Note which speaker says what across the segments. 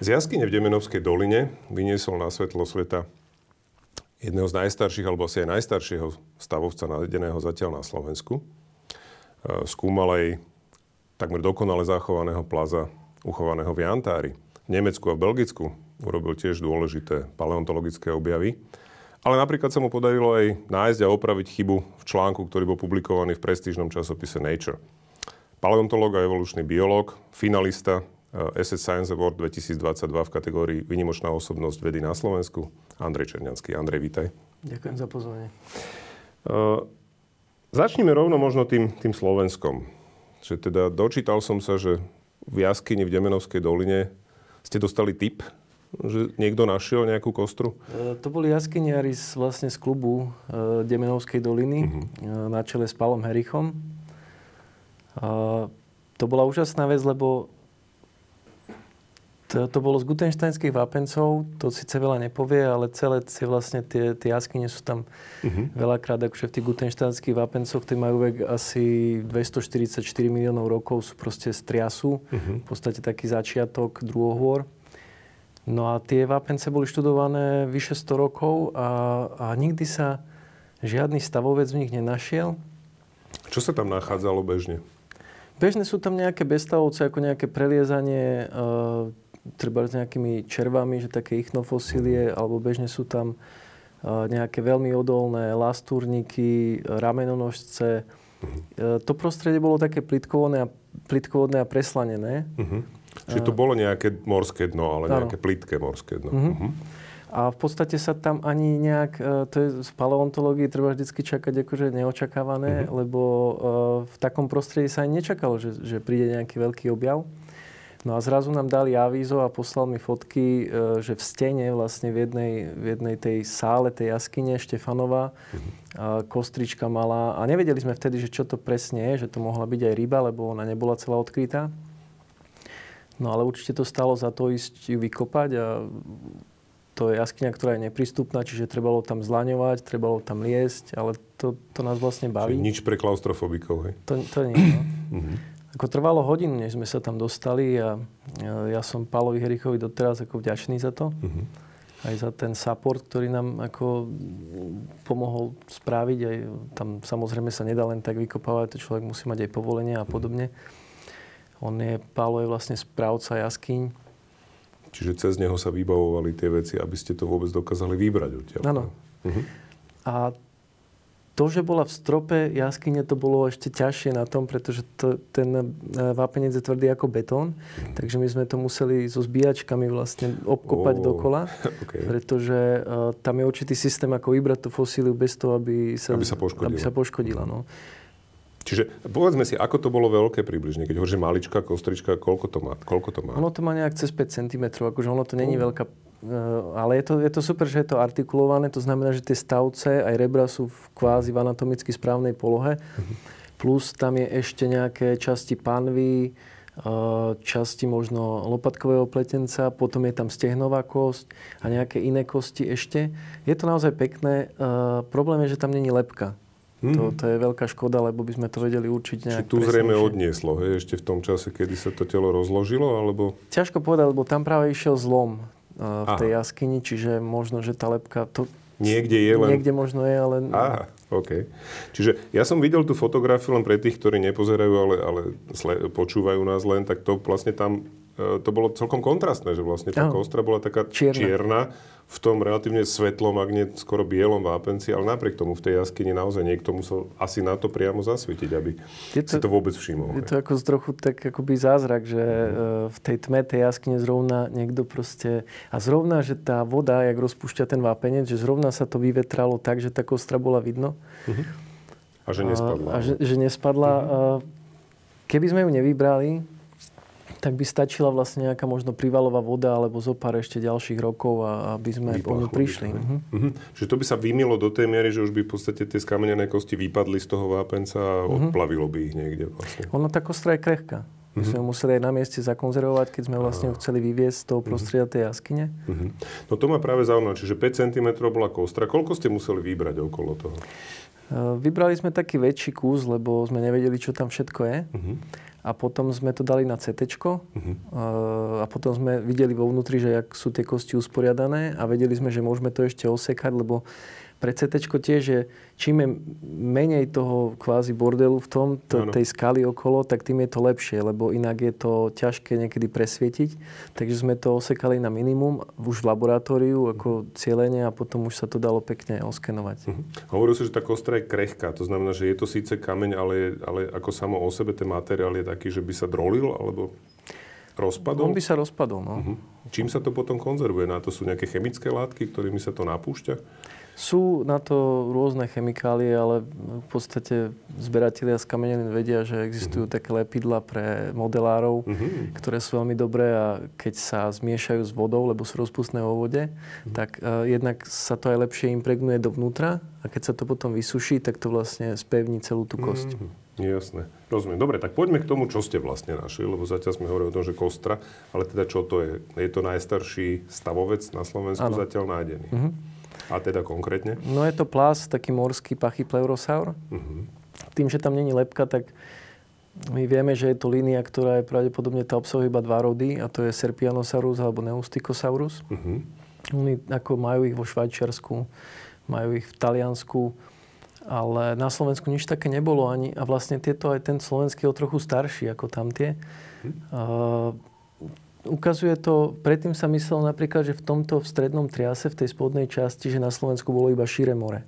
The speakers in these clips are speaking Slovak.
Speaker 1: Z jaskyne v Demenovskej doline vyniesol na svetlo sveta jedného z najstarších, alebo asi aj najstaršieho stavovca navedeného zatiaľ na Slovensku. E, skúmal aj takmer dokonale zachovaného plaza uchovaného v Jantári. V Nemecku a v Belgicku urobil tiež dôležité paleontologické objavy. Ale napríklad sa mu podarilo aj nájsť a opraviť chybu v článku, ktorý bol publikovaný v prestížnom časopise Nature. Paleontolog a evolučný biológ, finalista SS Science Award 2022 v kategórii Vynimočná osobnosť vedy na Slovensku, Andrej Černianský. Andrej, vítaj.
Speaker 2: Ďakujem za pozvanie.
Speaker 1: Uh, rovno možno tým, tým Slovenskom. Že teda dočítal som sa, že v jaskyni v Demenovskej doline ste dostali tip že niekto našiel nejakú kostru?
Speaker 2: E, to boli jaskyniari z, vlastne z klubu e, Demenovskej doliny uh-huh. na čele s Palom Herichom. To bola úžasná vec, lebo to, to bolo z gutenštajnských vápencov, to síce veľa nepovie, ale celé tie, vlastne tie, tie jaskyne sú tam uh-huh. veľakrát, akože v tých gutenštajnských vápencoch, tie majú vek asi 244 miliónov rokov, sú proste z triasu, uh-huh. v podstate taký začiatok druhohôr. No a tie vápence boli študované vyše 100 rokov a, a nikdy sa žiadny stavovec v nich nenašiel.
Speaker 1: Čo sa tam nachádzalo bežne?
Speaker 2: Bežne sú tam nejaké bestavovce, ako nejaké preliezanie, e, treba s nejakými červami, že také ichnofosílie, alebo bežne sú tam e, nejaké veľmi odolné lastúrniky, ramenonožce. Uh-huh. E, to prostredie bolo také plitkovodné a, plitkovodné a preslanené. Uh-huh.
Speaker 1: Čiže to bolo nejaké morské dno, ale nejaké plitké morské dno. Uh-huh. Uh-huh.
Speaker 2: A v podstate sa tam ani nejak, e, to je v paleontológii treba vždy čakať akože neočakávané, uh-huh. lebo uh, v takom prostredí sa ani nečakalo, že, že príde nejaký veľký objav. No a zrazu nám dali avízo a poslal mi fotky, uh, že v stene vlastne v jednej, v jednej tej sále, tej jaskyne Štefanova, uh, kostrička malá. A nevedeli sme vtedy, že čo to presne je, že to mohla byť aj ryba, lebo ona nebola celá odkrytá. No ale určite to stalo za to ísť ju vykopať a to je jaskyňa, ktorá je neprístupná, čiže trebalo tam zlaňovať, trebalo tam liesť, ale to, to nás vlastne baví.
Speaker 1: Čiže nič pre klaustrofobikov, hej?
Speaker 2: To, to nie, no. Mhm. Ako trvalo hodinu, než sme sa tam dostali a ja som Pálovi Herichovi doteraz ako vďačný za to. Uh-huh. Aj za ten support, ktorý nám ako pomohol spraviť. Aj tam samozrejme sa nedá len tak vykopávať, to človek musí mať aj povolenie a podobne. On je, Pálo je vlastne správca jaskyň.
Speaker 1: Čiže cez neho sa vybavovali tie veci, aby ste to vôbec dokázali vybrať odtiaľ.
Speaker 2: Áno. Uh-huh. A to, že bola v strope jaskyne, to bolo ešte ťažšie na tom, pretože to, ten e, vápenec je tvrdý ako betón, takže my sme to museli so zbíjačkami vlastne obkopať oh, dokola, okay. pretože uh, tam je určitý systém, ako vybrať tú fosíliu bez toho, aby sa,
Speaker 1: aby sa poškodila.
Speaker 2: Aby sa poškodila no.
Speaker 1: Čiže povedzme si, ako to bolo veľké približne, keď hovoríš malička kostrička, koľko to má? Koľko to má?
Speaker 2: Ono to má nejak cez 5 cm, akože ono to není mm. veľká, ale je to, je to super, že je to artikulované, to znamená, že tie stavce aj rebra sú v kvázi v anatomicky správnej polohe, mm-hmm. plus tam je ešte nejaké časti panvy, e, časti možno lopatkového pletenca, potom je tam stehnová kosť a nejaké iné kosti ešte. Je to naozaj pekné. E, problém je, že tam není lepka. Hmm. To, to je veľká škoda, lebo by sme to vedeli určiť nejak
Speaker 1: Či tu zrejme odnieslo, hej, ešte v tom čase, kedy sa to telo rozložilo, alebo...
Speaker 2: Ťažko povedať, lebo tam práve išiel zlom v Aha. tej jaskyni, čiže možno, že tá lepka... To,
Speaker 1: Niekde je len...
Speaker 2: Niekde možno je, ale...
Speaker 1: Aha, OK. Čiže ja som videl tú fotografiu len pre tých, ktorí nepozerajú, ale, ale sle, počúvajú nás len, tak to vlastne tam to bolo celkom kontrastné, že vlastne tá kostra bola taká čierna, čierna v tom relatívne svetlom, ak nie skoro bielom vápenci, ale napriek tomu v tej jaskyni naozaj niekto musel asi na to priamo zasvietiť, aby je to, si to vôbec všimol.
Speaker 2: Je to ako z trochu tak akoby zázrak, že mm. v tej tme tej jaskyne zrovna niekto proste... A zrovna, že tá voda, jak rozpúšťa ten vápenec, že zrovna sa to vyvetralo tak, že tá kostra bola vidno. Mm-hmm.
Speaker 1: A že nespadla.
Speaker 2: A, a že, že nespadla. Mm-hmm. Keby sme ju nevybrali, tak by stačila vlastne nejaká možno privalová voda alebo zo pár ešte ďalších rokov, a, aby sme po ňu prišli. Uh-huh.
Speaker 1: Uh-huh. Čiže to by sa vymilo do tej miery, že už by v podstate tie skamenené kosti vypadli z toho vápenca a uh-huh. odplavilo by ich niekde vlastne.
Speaker 2: Ono tá kostra je krehká. My sme uh-huh. museli aj na mieste zakonzervovať, keď sme vlastne uh-huh. chceli vyviesť z toho prostredia tej jaskyne. Uh-huh.
Speaker 1: No to ma práve zaujímavé. Čiže 5 cm bola kostra. Koľko ste museli vybrať okolo toho?
Speaker 2: Vybrali sme taký väčší kus, lebo sme nevedeli, čo tam všetko je. Uh-huh. A potom sme to dali na CT uh-huh. a potom sme videli vo vnútri, že jak sú tie kosti usporiadané a vedeli sme, že môžeme to ešte osekať, lebo pre CT tiež je, čím je menej toho kvázi bordelu v tom, to, tej skaly okolo, tak tým je to lepšie, lebo inak je to ťažké niekedy presvietiť. Takže sme to osekali na minimum už v laboratóriu ako cieľenie a potom už sa to dalo pekne oskenovať. Uh-huh.
Speaker 1: Hovoril si, že tá kostra je krehká, to znamená, že je to síce kameň, ale, ale ako samo o sebe ten materiál je taký, že by sa drolil, alebo rozpadol?
Speaker 2: On by sa rozpadol, no. Uh-huh.
Speaker 1: Čím sa to potom konzervuje? Na to sú nejaké chemické látky, ktorými sa to napúšťa?
Speaker 2: Sú na to rôzne chemikálie, ale v podstate zberatelia z kamenelín vedia, že existujú uh-huh. také lepidla pre modelárov, uh-huh. ktoré sú veľmi dobré a keď sa zmiešajú s vodou, lebo sú rozpustné vo vode, uh-huh. tak uh, jednak sa to aj lepšie impregnuje dovnútra a keď sa to potom vysuší, tak to vlastne spevní celú tú kosť. Uh-huh.
Speaker 1: Jasné. Rozumiem. Dobre, tak poďme k tomu, čo ste vlastne našli, lebo zatiaľ sme hovorili o tom, že kostra, ale teda čo to je? Je to najstarší stavovec na Slovensku ano. zatiaľ nájdený. Uh-huh. A teda konkrétne?
Speaker 2: No je to plás, taký morský pachypleurosaur. Uh-huh. Tým, že tam není lepka, tak my vieme, že je to línia, ktorá je pravdepodobne, tá obsahuje iba dva rody, a to je Serpianosaurus alebo Neusticosaurus. Uh-huh. Oni ako majú ich vo Švajčiarsku, majú ich v Taliansku, ale na Slovensku nič také nebolo ani. A vlastne tieto aj ten slovenský je trochu starší ako tamtie. Uh-huh. Uh, ukazuje to, predtým sa myslelo napríklad, že v tomto v strednom triase, v tej spodnej časti, že na Slovensku bolo iba šíre more.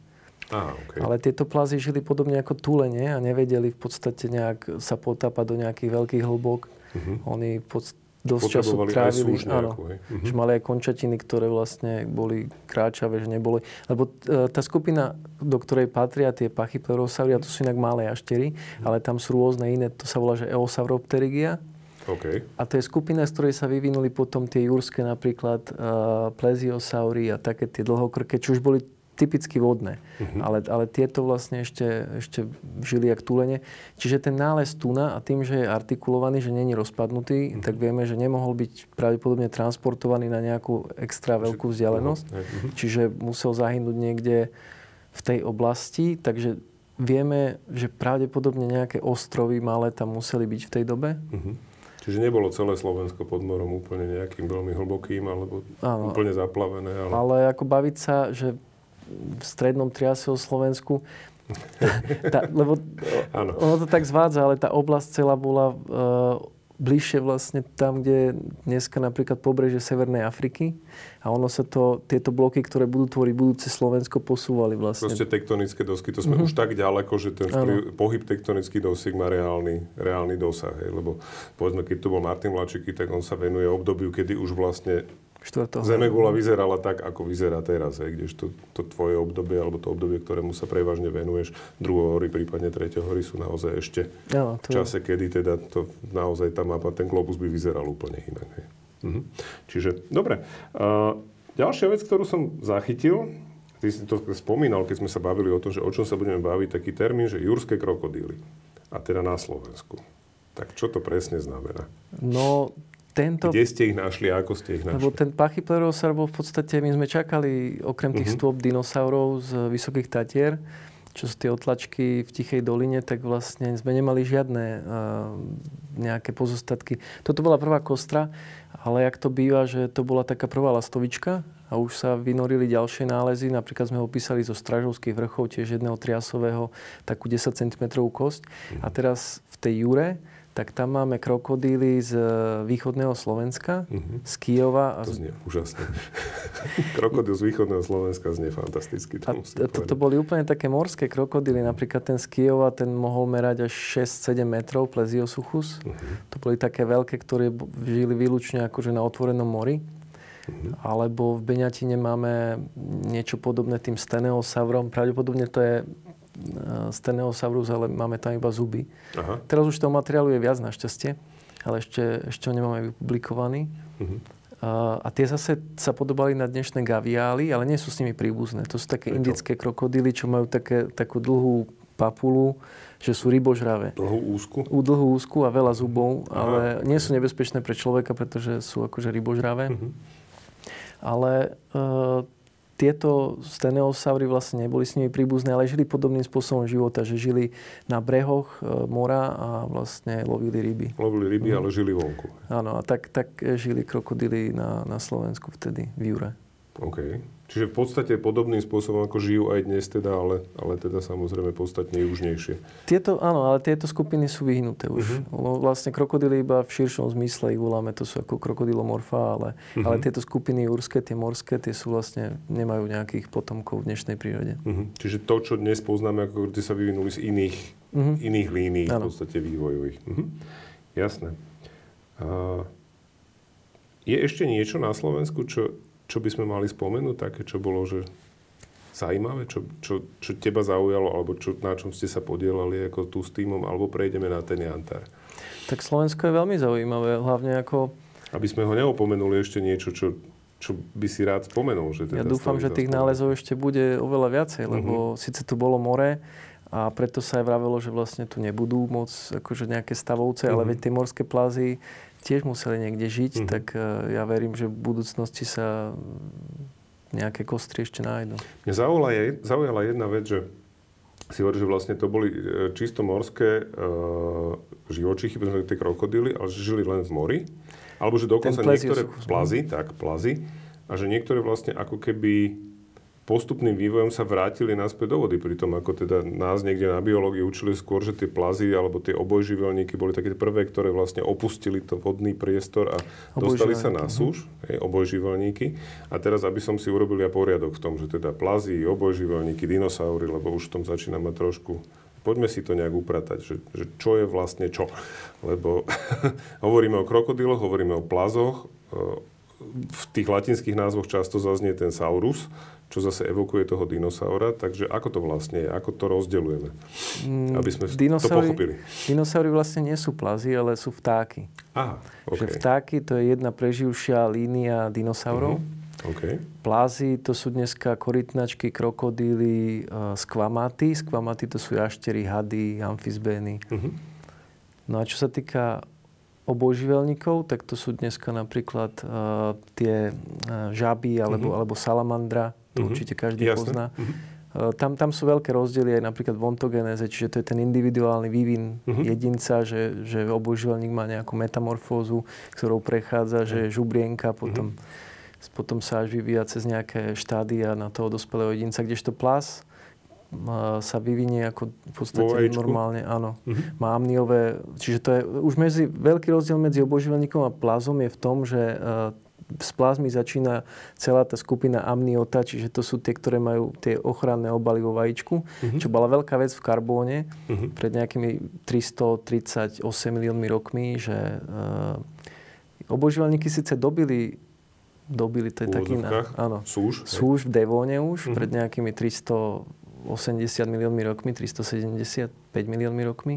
Speaker 1: Aha, okay.
Speaker 2: Ale tieto plazy žili podobne ako tulene a nevedeli v podstate nejak sa potápať do nejakých veľkých hlbok. Uh-huh. Oni pod, dosť času trávili. Áno, uh-huh. že mali aj končatiny, ktoré vlastne boli kráčavé, že neboli. Lebo e, tá skupina, do ktorej patria tie pachyplerosauria, to sú inak malé aštery, uh-huh. ale tam sú rôzne iné, to sa volá, že Eosauropterygia
Speaker 1: Okay.
Speaker 2: A to je skupina, z ktorej sa vyvinuli potom tie jurské napríklad uh, pleziosaury a také tie dlhokrke, čo už boli typicky vodné. Uh-huh. Ale, ale tieto vlastne ešte, ešte žili jak tulene. Čiže ten nález tuna a tým, že je artikulovaný, že není rozpadnutý, uh-huh. tak vieme, že nemohol byť pravdepodobne transportovaný na nejakú extra veľkú vzdialenosť. Uh-huh. Čiže musel zahynúť niekde v tej oblasti. Takže vieme, že pravdepodobne nejaké ostrovy malé tam museli byť v tej dobe. Uh-huh.
Speaker 1: Čiže nebolo celé Slovensko pod morom úplne nejakým veľmi hlbokým alebo Áno. úplne zaplavené.
Speaker 2: Ale... ale ako baviť sa, že v strednom triase o Slovensku, tá, lebo ono to tak zvádza, ale tá oblasť celá bola uh, bližšie vlastne tam, kde dneska napríklad pobreže Severnej Afriky. A ono sa to, tieto bloky, ktoré budú tvoriť budúce Slovensko, posúvali vlastne.
Speaker 1: Proste tektonické dosky, to sme mm-hmm. už tak ďaleko, že ten vplyv, pohyb tektonických dosík má reálny, reálny dosah. Hej. Lebo povedzme, keď tu bol Martin Vlačiky, tak on sa venuje obdobiu, kedy už vlastne Zemegula vyzerala tak, ako vyzerá teraz, hej, kdežto to tvoje obdobie, alebo to obdobie, ktorému sa prevažne venuješ, druhohory, prípadne treťohory sú naozaj ešte ja, to... v čase, kedy teda to naozaj tá mapa, ten globus by vyzeral úplne inak. Hej. Mhm. Čiže, dobre. Uh, ďalšia vec, ktorú som zachytil, ty si to spomínal, keď sme sa bavili o tom, že o čom sa budeme baviť, taký termín, že jurské krokodíly. A teda na Slovensku. Tak čo to presne znamená?
Speaker 2: No, tento...
Speaker 1: Kde ste ich našli a ako ste ich našli?
Speaker 2: Lebo ten pachyplerosaur bol v podstate, my sme čakali okrem tých uh-huh. stôp dinosaurov z Vysokých Tatier, čo sú tie otlačky v Tichej doline, tak vlastne sme nemali žiadne uh, nejaké pozostatky. Toto bola prvá kostra, ale jak to býva, že to bola taká prvá lastovička a už sa vynorili ďalšie nálezy. Napríklad sme opísali zo Stražovských vrchov, tiež jedného triasového, takú 10 cm kosť. Uh-huh. A teraz v tej Jure, tak tam máme krokodíly z e, východného Slovenska, uh-huh. z Kijova.
Speaker 1: A... To znie úžasne. Krokodíl z východného Slovenska znie fantasticky.
Speaker 2: To a to, to boli úplne také morské krokodíly. Napríklad ten z Kijova, ten mohol merať až 6-7 metrov, Pleziosuchus. Uh-huh. To boli také veľké, ktoré žili výlučne akože na otvorenom mori. Uh-huh. Alebo v Beňatine máme niečo podobné tým Steneosaurom. Pravdepodobne to je Steneosaurus, ale máme tam iba zuby. Aha. Teraz už toho materiálu je viac našťastie, ale ešte, ešte ho nemáme vypublikovaný. Uh-huh. A, a tie zase sa podobali na dnešné gaviály, ale nie sú s nimi príbuzné. To sú také Prečo? indické krokodily, čo majú také, takú dlhú papulu, že sú rybožravé.
Speaker 1: Dlhú úzku?
Speaker 2: U dlhú úzku a veľa zubov, Aha. ale nie sú nebezpečné pre človeka, pretože sú akože rybožravé. Uh-huh. Ale uh, tieto steneosaury vlastne neboli s nimi príbuzné, ale žili podobným spôsobom života, že žili na brehoch e, mora a vlastne lovili ryby.
Speaker 1: Lovili ryby, mm. ale žili vonku.
Speaker 2: Áno, a tak, tak žili krokodily na, na Slovensku vtedy, v Jure.
Speaker 1: OK. Čiže v podstate podobným spôsobom, ako žijú aj dnes teda, ale, ale teda samozrejme podstatne južnejšie.
Speaker 2: Tieto, áno, ale tieto skupiny sú vyhnuté už. Uh-huh. Vlastne krokodily iba v širšom zmysle ich voláme, to sú ako krokodilomorfa, ale, uh-huh. ale tieto skupiny jurské, tie morské, tie sú vlastne, nemajú nejakých potomkov v dnešnej prírode.
Speaker 1: Uh-huh. Čiže to, čo dnes poznáme, ako tie sa vyvinuli z iných, uh-huh. iných línií ano. v podstate vývojových. Uh-huh. Jasné. Uh, je ešte niečo na Slovensku, čo čo by sme mali spomenúť, také, čo bolo, že zaujímavé, čo, čo, čo teba zaujalo, alebo čo, na čom ste sa podielali ako tu s týmom, alebo prejdeme na ten Jantar?
Speaker 2: Tak Slovensko je veľmi zaujímavé, hlavne ako...
Speaker 1: Aby sme ho neopomenuli ešte niečo, čo, čo by si rád spomenul. Že teda
Speaker 2: ja dúfam, že tých nálezov ešte bude oveľa viacej, lebo uh-huh. síce tu bolo more, a preto sa aj vravelo, že vlastne tu nebudú môcť akože nejaké stavovce, uh-huh. ale mhm. veď tie morské plazy tiež museli niekde žiť, mm-hmm. tak uh, ja verím, že v budúcnosti sa nejaké kostry ešte nájdú.
Speaker 1: Mňa zaujala, je, zaujala jedna vec, že si hovorí, že vlastne to boli e, čisto morské uh, živočichy, povedzme tie krokodily, ale žili len v mori. Alebo že dokonca niektoré plazy, tak plazy, a že niektoré vlastne ako keby postupným vývojom sa vrátili naspäť do vody. Pritom ako teda nás niekde na biológii učili skôr, že tie plazy alebo tie obojživelníky boli také prvé, ktoré vlastne opustili to vodný priestor a dostali sa na súž, hej, obojživelníky. A teraz, aby som si urobil ja poriadok v tom, že teda plazy, obojživelníky, dinosaury, lebo už v tom začína mať trošku poďme si to nejak upratať, že, že čo je vlastne čo. Lebo hovoríme o krokodiloch, hovoríme o plazoch, v tých latinských názvoch často zaznie ten saurus, čo zase evokuje toho dinosaura. Takže ako to vlastne je? Ako to rozdeľujeme? Mm, Aby sme to pochopili.
Speaker 2: Dinosaury vlastne nie sú plazy, ale sú vtáky.
Speaker 1: Aha, okay.
Speaker 2: Že vtáky to je jedna preživšia línia dinosaurov.
Speaker 1: Uh-huh. Okay.
Speaker 2: Plázy to sú dneska korytnačky, krokodíly, uh, skvamaty. Skvamaty to sú jaštery, hady, amfizbény. Uh-huh. No a čo sa týka obojživelníkov, tak to sú dneska napríklad uh, tie uh, žaby alebo, uh-huh. alebo salamandra, to uh-huh. určite každý Jasne. pozná. Uh-huh. Tam, tam sú veľké rozdiely aj napríklad v ontogenéze, čiže to je ten individuálny vývin uh-huh. jedinca, že, že obojživelník má nejakú metamorfózu, ktorou prechádza, uh-huh. že je žubrienka, potom, uh-huh. potom sa až vyvíja cez nejaké štádia na toho dospelého jedinca, kdežto plas sa vyvinie ako v podstate normálne, áno. Uh-huh. Má amniové, čiže to je už medzi, veľký rozdiel medzi oboživelníkom a plazom je v tom, že z plazmy začína celá tá skupina amniota, čiže to sú tie, ktoré majú tie ochranné obaly vo vajíčku, uh-huh. čo bola veľká vec v karbóne uh-huh. pred nejakými 338 miliónmi rokmi, že uh, oboživelníky síce dobili dobili, to je taký... Na, áno,
Speaker 1: súž?
Speaker 2: Súž v Devóne už, uh-huh. pred nejakými 380 miliónmi rokmi, 375 miliónmi rokmi.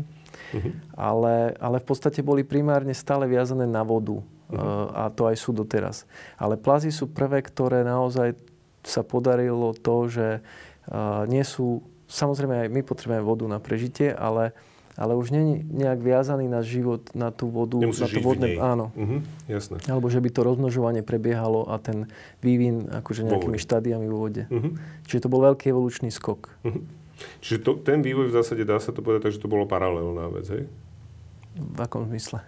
Speaker 2: Uh-huh. Ale, ale v podstate boli primárne stále viazané na vodu. Uh-huh. A to aj sú doteraz. Ale plazy sú prvé, ktoré naozaj sa podarilo to, že uh, nie sú... Samozrejme aj my potrebujeme vodu na prežitie, ale, ale už nie nejak viazaný na život, na tú vodu.
Speaker 1: Nemusíš
Speaker 2: na to vodné, áno.
Speaker 1: Uh-huh. Jasné.
Speaker 2: Alebo že by to rozmnožovanie prebiehalo a ten vývin akože nejakými štádiami vo vode. Uh-huh. Čiže to bol veľký evolučný skok. Uh-huh.
Speaker 1: Čiže to, ten vývoj v zásade dá sa to povedať, že to bolo paralelná vec, hej?
Speaker 2: V akom zmysle?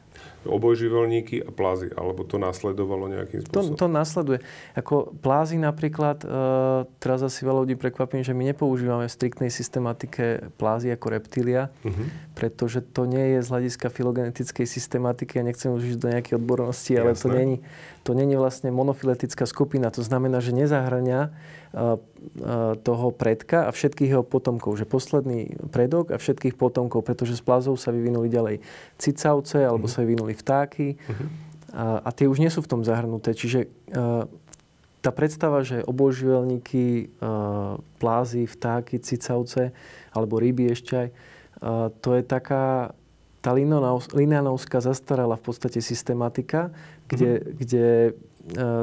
Speaker 1: Obojživelníky a plázy, alebo to nasledovalo nejakým spôsobom?
Speaker 2: To, to nasleduje. Ako plázy napríklad, e, teraz asi veľa ľudí prekvapím, že my nepoužívame v striktnej systematike plázy ako reptília, uh-huh. pretože to nie je z hľadiska filogenetickej systematiky, ja nechcem už ísť do nejakej odbornosti, ale Jasné. to není, to není vlastne monofiletická skupina. To znamená, že nezahrania toho predka a všetkých jeho potomkov. Že posledný predok a všetkých potomkov, pretože z plazov sa vyvinuli ďalej cicavce, alebo uh-huh. sa vyvinuli vtáky uh-huh. a, a tie už nie sú v tom zahrnuté. Čiže tá predstava, že oboživelníky, plázy, vtáky, cicavce alebo ryby ešte aj, to je taká tá lineanovská zastarala v podstate systematika, kde, uh-huh. kde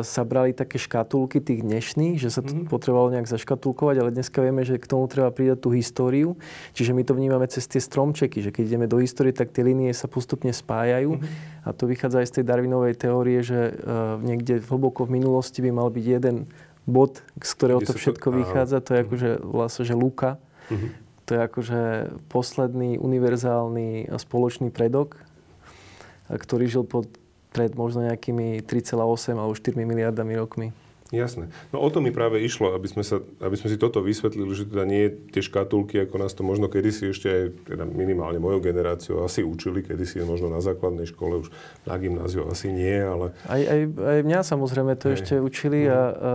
Speaker 2: sa brali také škatulky tých dnešných, že sa to mm-hmm. potrebovalo nejak zaškatulkovať, ale dneska vieme, že k tomu treba pridať tú históriu. Čiže my to vnímame cez tie stromčeky, že keď ideme do histórie, tak tie linie sa postupne spájajú. Mm-hmm. A to vychádza aj z tej Darwinovej teórie, že uh, niekde hlboko v minulosti by mal byť jeden bod, z ktorého
Speaker 1: Kde
Speaker 2: to
Speaker 1: to-
Speaker 2: všetko
Speaker 1: áno.
Speaker 2: vychádza, to je akože, sa, že Luka.
Speaker 1: Mhm.
Speaker 2: To je akože posledný univerzálny spoločný predok, a ktorý žil pod, pred možno nejakými 3,8 alebo 4 miliardami rokmi.
Speaker 1: Jasné. No o to mi práve išlo, aby sme, sa, aby sme si toto vysvetlili, že teda nie tie škatulky, ako nás to možno kedysi ešte aj teda minimálne mojou generáciou asi učili, kedysi možno na základnej škole, už na gymnáziu asi nie, ale
Speaker 2: Aj, aj, aj mňa samozrejme to
Speaker 1: Hej.
Speaker 2: ešte učili a, a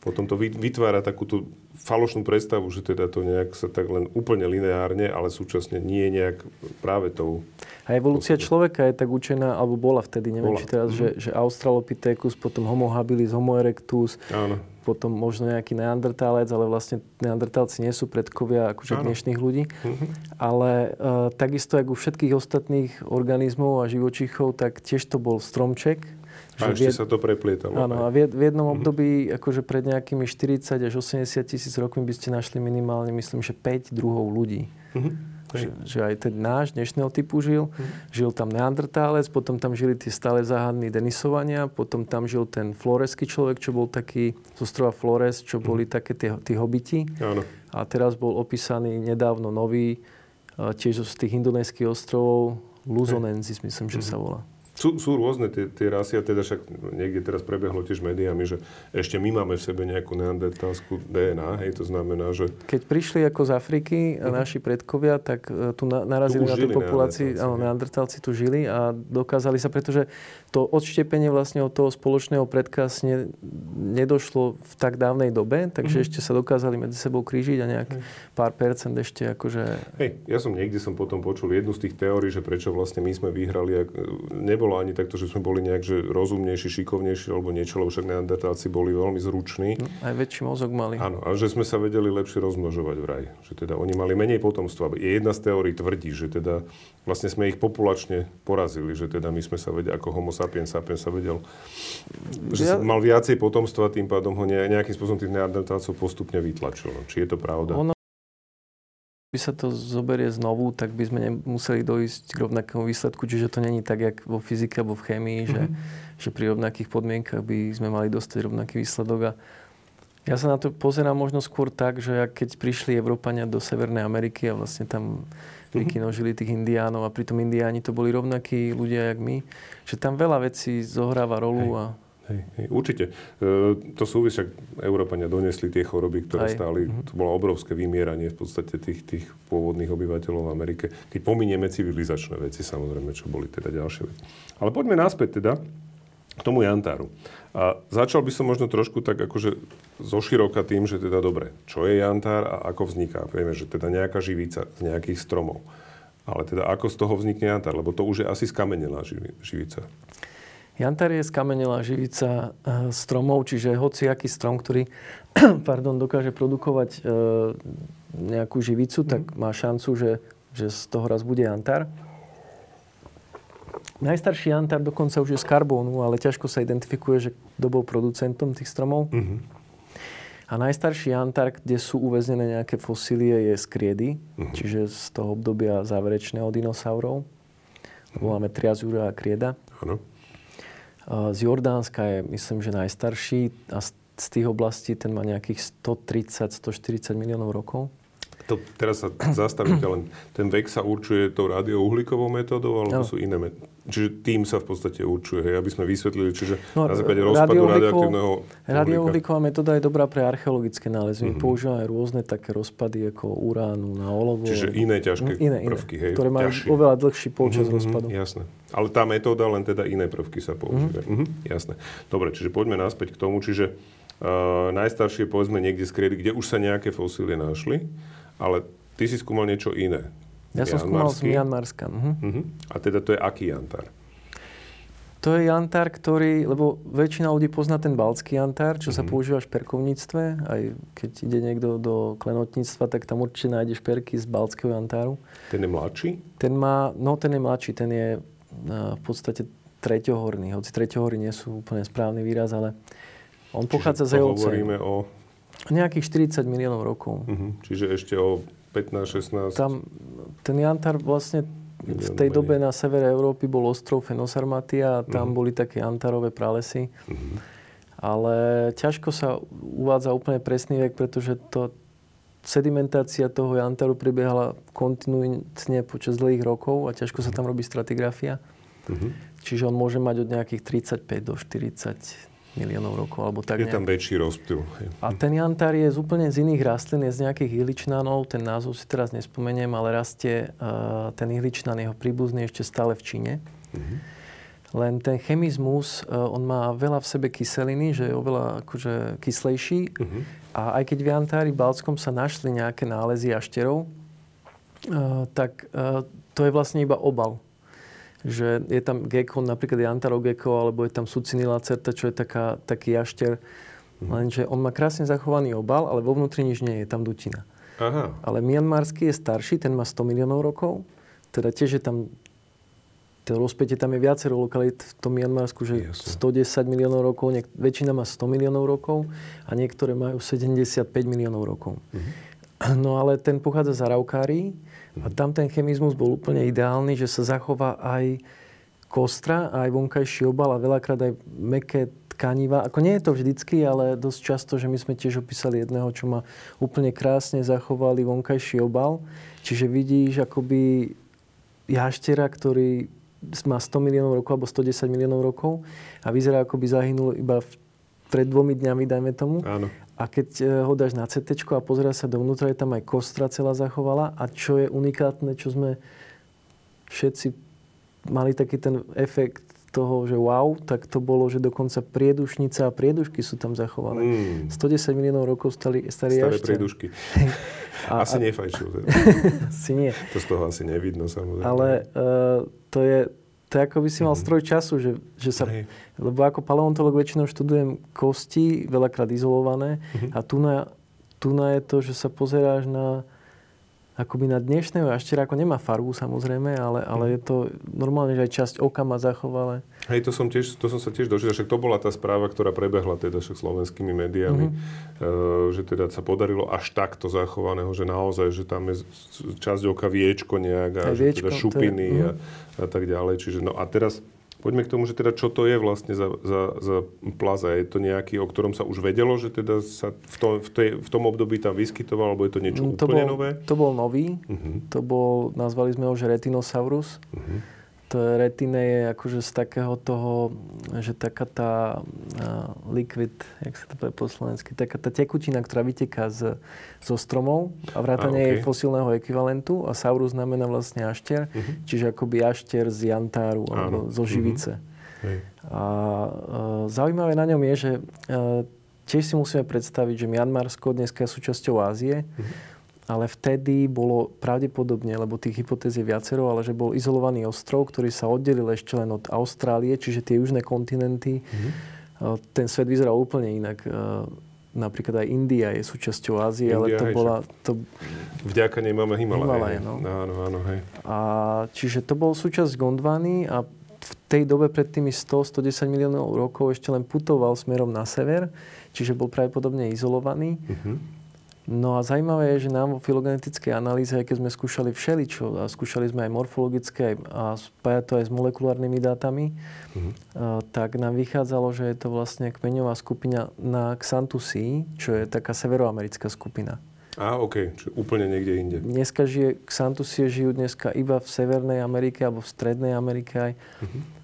Speaker 1: potom to vy- vytvára takúto falošnú predstavu, že teda to nejak sa tak len úplne lineárne, ale súčasne nie je nejak práve tou...
Speaker 2: A evolúcia človeka je tak učená, alebo bola vtedy, neviem,
Speaker 1: Bola.
Speaker 2: či teraz, že, že Australopithecus, potom Homo habilis, Homo erectus,
Speaker 1: Áno.
Speaker 2: potom možno nejaký neandertálec, ale vlastne neandertálci nie sú predkovia akože
Speaker 1: Áno.
Speaker 2: dnešných ľudí.
Speaker 1: Mhm.
Speaker 2: Ale uh, takisto, ako u všetkých ostatných organizmov a živočíchov, tak tiež to bol stromček.
Speaker 1: A
Speaker 2: že
Speaker 1: ešte sa to preplietalo.
Speaker 2: Áno, a v, v jednom období, akože pred nejakými 40 až 80 tisíc rokmi by ste našli minimálne, myslím, že 5 druhov ľudí.
Speaker 1: Mhm. Hej.
Speaker 2: Že, že aj ten náš dnešného typu žil. Žil tam neandertálec, potom tam žili tie stále záhadní Denisovania, potom tam žil ten floreský človek, čo bol taký z ostrova Flores, čo boli také tie, tí hobiti.
Speaker 1: Áno.
Speaker 2: A teraz bol opísaný nedávno nový, eh, tiež z tých indonéskych ostrovov, Luzonensis, myslím, že sa volá.
Speaker 1: Sú, sú rôzne tie, tie rasy a teda však niekde teraz prebehlo tiež médiami, že ešte my máme v sebe nejakú neandertálskú DNA, hej, to znamená, že
Speaker 2: Keď prišli ako z Afriky a naši predkovia, tak e, tu na, narazili.
Speaker 1: Tu
Speaker 2: na tú
Speaker 1: neandertálci,
Speaker 2: áno,
Speaker 1: hej.
Speaker 2: neandertálci tu žili a dokázali sa, pretože to odštepenie vlastne od toho spoločného predka ne, nedošlo v tak dávnej dobe, takže
Speaker 1: Mhm.
Speaker 2: ešte sa dokázali medzi sebou krížiť a nejak pár percent ešte akože...
Speaker 1: Hej, ja som niekde som potom počul jednu z tých teórií, že prečo vlastne my sme vyhrali. Ak, nebolo ani takto, že sme boli nejak že rozumnejší, šikovnejší alebo niečo, lebo však neandertálci boli veľmi zruční.
Speaker 2: Aj väčší mozog mali.
Speaker 1: Áno, a že sme sa vedeli lepšie rozmnožovať vraj. Že teda oni mali menej potomstva. Je jedna z teórií tvrdí, že teda vlastne sme ich populačne porazili, že teda my sme sa vedeli, ako homo sapiens sapiens sa vedel, že
Speaker 2: Ja-
Speaker 1: mal viacej potomstva, tým pádom ho ne, nejakým spôsobom tých neandertálcov postupne vytlačil. No, či je to pravda?
Speaker 2: Ono, by sa to zoberie znovu, tak by sme nemuseli dojsť k rovnakému výsledku. Čiže to není tak, jak vo fyzike alebo v chémii, že, že pri rovnakých podmienkach by sme mali dostať rovnaký výsledok. A ja sa na to pozerám možno skôr tak, že keď prišli Európania do Severnej Ameriky a vlastne tam vykinožili tých indiánov a pritom indiáni to boli rovnakí ľudia, jak my, že tam veľa vecí zohráva rolu a
Speaker 1: Hej, hej, určite. E, to súvisí, však Európania donesli tie choroby, ktoré
Speaker 2: Aj.
Speaker 1: stáli. To bolo obrovské vymieranie v podstate tých, tých pôvodných obyvateľov v Amerike. Keď pominieme civilizačné veci, samozrejme, čo boli teda ďalšie veci. Ale poďme naspäť teda k tomu Jantáru. A začal by som možno trošku tak akože zoširoka tým, že teda dobre, čo je Jantár a ako vzniká. Vieme, že teda nejaká živica z nejakých stromov. Ale teda ako z toho vznikne Jantár? Lebo to už je asi skamenelá živi- živica.
Speaker 2: Jantar je skamenelá živica eh, stromov, čiže hociaký strom, ktorý pardon, dokáže produkovať eh, nejakú živicu, tak má šancu, že, že z toho raz bude jantar. Najstarší jantar dokonca už je z karbónu, ale ťažko sa identifikuje, že kto bol producentom tých stromov. A najstarší jantar, kde sú uväznené nejaké fosílie, je z kriedy, čiže z toho obdobia záverečného dinosaurov. Voláme Triazura a krieda.
Speaker 1: Áno.
Speaker 2: Z Jordánska je, myslím, že najstarší a z tých oblastí ten má nejakých 130-140 miliónov rokov.
Speaker 1: To, teraz sa zastavíte, len ten vek sa určuje tou radiouhlíkovou metódou, alebo
Speaker 2: Áno.
Speaker 1: sú iné metódy? Čiže tým sa v podstate určuje, hej, aby sme vysvetlili, čiže
Speaker 2: No,
Speaker 1: na základe rozpadu radioaktívneho.
Speaker 2: Radiouhlíková metóda je dobrá pre archeologické nálezy. My používame rôzne také rozpady ako uránu na olovo.
Speaker 1: Čiže iné ťažké
Speaker 2: iné, iné,
Speaker 1: prvky, hej,
Speaker 2: ktoré majú
Speaker 1: ťažšie.
Speaker 2: oveľa dlhší polčas
Speaker 1: Mhm,
Speaker 2: rozpadu.
Speaker 1: Jasné. Ale tá metóda, len teda iné prvky sa používajú. Mhm, jasné. Dobre, čiže poďme naspäť k tomu. Čiže uh, najstaršie povedzme niekde z kriedy, kde už sa nejaké fosílie našli, ale ty si skúmal niečo iné.
Speaker 2: Ja som skúmal z. Mianmarska. Mhm.
Speaker 1: Mhm. A teda to je aký jantár?
Speaker 2: To je jantár, ktorý, lebo väčšina ľudí pozná ten balcký jantár, čo
Speaker 1: Mhm.
Speaker 2: sa používa v šperkovníctve. Aj keď ide niekto do klenotníctva, tak tam určite nájde šperky z balckého jantáru.
Speaker 1: Ten je mladší?
Speaker 2: Ten má, no ten je mladší, ten je v podstate treťohorný. Hoci treťohory nie sú úplne správny výraz, ale on pochádza z
Speaker 1: Čiže
Speaker 2: Eocénu.
Speaker 1: hovoríme o...
Speaker 2: Nejakých 40 miliónov rokov.
Speaker 1: Mhm. Čiže ešte o 15-16...
Speaker 2: Tam ten jantár vlastne v tej
Speaker 1: menej.
Speaker 2: dobe na severe Európy bol ostrov Fenosarmatia a tam
Speaker 1: Mhm.
Speaker 2: boli také jantárové pralesy.
Speaker 1: Mhm.
Speaker 2: Ale ťažko sa uvádza úplne presný vek, pretože to, sedimentácia toho jantaru prebiehala kontinuitne počas dlhých rokov a ťažko sa tam robí stratigrafia. Uh-huh. Čiže on môže mať od nejakých 35 do 40 miliónov rokov. Alebo tak
Speaker 1: je nejak. tam väčší rozptyl.
Speaker 2: A ten jantár je z úplne z iných rastlín, je z nejakých ihličnánov, ten názov si teraz nespomeniem, ale rastie uh, ten ihličnán, jeho príbuzný ešte stále v Číne. Uh-huh. Len ten chemizmus, uh, on má veľa v sebe kyseliny, že je oveľa akože kyslejší. Uh-huh. A aj keď v Jantári Balckom sa našli nejaké nálezy ašterov, uh, tak uh, to je vlastne iba obal. Že je tam gekon, napríklad Jantarogeko, alebo je tam sucinila certa, čo je taká, taký jašter. Mhm. Lenže on má krásne zachovaný obal, ale vo vnútri nič nie je, tam dutina. Aha. Ale Mianmarský je starší, ten má 100 miliónov rokov. Teda tiež je tam to rozpätie tam je viacero lokalít v tom Mianmarsku, že Jasne. 110 miliónov rokov, niek- väčšina má 100 miliónov rokov a niektoré majú 75 miliónov rokov. Mm-hmm. No ale ten pochádza z Araukári a tam ten chemizmus bol úplne ideálny, že sa zachová aj kostra, aj vonkajší obal a veľakrát aj meké tkaniva. Ako nie je to vždycky, ale dosť často, že my sme tiež opísali jedného, čo má úplne krásne zachovali vonkajší obal. Čiže vidíš akoby jaštera, ktorý má 100 miliónov rokov alebo 110 miliónov rokov a vyzerá ako by zahynul iba v, pred dvomi dňami, dajme tomu.
Speaker 1: Áno.
Speaker 2: A keď e, ho dáš na CT a pozera sa dovnútra, je tam aj kostra celá zachovala. A čo je unikátne, čo sme všetci mali taký ten efekt toho, že wow, tak to bolo, že dokonca priedušnica a priedušky sú tam zachované. Mm. 110 miliónov rokov stali,
Speaker 1: starý Staré ešte. priedušky. A, asi a... nefajčil.
Speaker 2: asi nie.
Speaker 1: To z toho asi nevidno, samozrejme.
Speaker 2: Ale uh, to je, to je ako by si mal mm-hmm. stroj času, že, že sa... Hej. Lebo ako paleontolog väčšinou študujem kosti, veľakrát izolované. Mm-hmm. A tu na, tu na je to, že sa pozeráš na akoby na dnešného jaštera, ako nemá farbu samozrejme, ale, ale je to normálne, že aj časť oka má zachovalé.
Speaker 1: Hej, to som, tiež, to som sa tiež dočítal, však to bola tá správa, ktorá prebehla teda však slovenskými médiami, mm-hmm. že teda sa podarilo až takto zachovaného, že naozaj, že tam je časť oka viečko nejak a že teda šupiny je, a, a tak ďalej. Čiže, no a teraz Poďme k tomu, že teda čo to je vlastne za, za, za plaza. Je to nejaký, o ktorom sa už vedelo, že teda sa v, to, v, tej, v tom období tam vyskytoval, alebo je to niečo
Speaker 2: to
Speaker 1: úplne
Speaker 2: bol,
Speaker 1: nové?
Speaker 2: To bol nový. Uh-huh. To bol, nazvali sme ho, že Retinosaurus. Uh-huh retine je akože z takého toho, že taká tá liquid, jak sa to povie po slovensky, taká tá tekutina, ktorá vyteká z, zo stromov a vrátane okay. jej fosílneho ekvivalentu a saurus znamená vlastne ašter, uh-huh. čiže akoby ašter z jantáru alebo zo živice. Uh-huh. A uh, zaujímavé na ňom je, že uh, tiež si musíme predstaviť, že Mianmarsko dneska je súčasťou Ázie, uh-huh ale vtedy bolo pravdepodobne, lebo tých hypotéz je viacero, ale že bol izolovaný ostrov, ktorý sa oddelil ešte len od Austrálie, čiže tie južné kontinenty. Mm-hmm. Ten svet vyzeral úplne inak. Napríklad aj India je súčasťou Ázie, India, ale to hej, bola... To...
Speaker 1: Vďaka nej máme Himalaje.
Speaker 2: No.
Speaker 1: Áno, áno, hej.
Speaker 2: A, čiže to bol súčasť Gondvány a v tej dobe pred tými 100-110 miliónov rokov ešte len putoval smerom na sever, čiže bol pravdepodobne izolovaný. Mm-hmm. No a zaujímavé je, že nám vo filogenetickej analýze, aj keď sme skúšali všeličo, a skúšali sme aj morfologické a spájať to aj s molekulárnymi dátami, mm-hmm. tak nám vychádzalo, že je to vlastne kmeňová skupina na Xanthusii, čo je taká severoamerická skupina.
Speaker 1: Á, OK, čiže úplne niekde inde.
Speaker 2: Dneska žije, Xanthusie žijú dneska iba v Severnej Amerike alebo v Strednej Amerike aj. Mm-hmm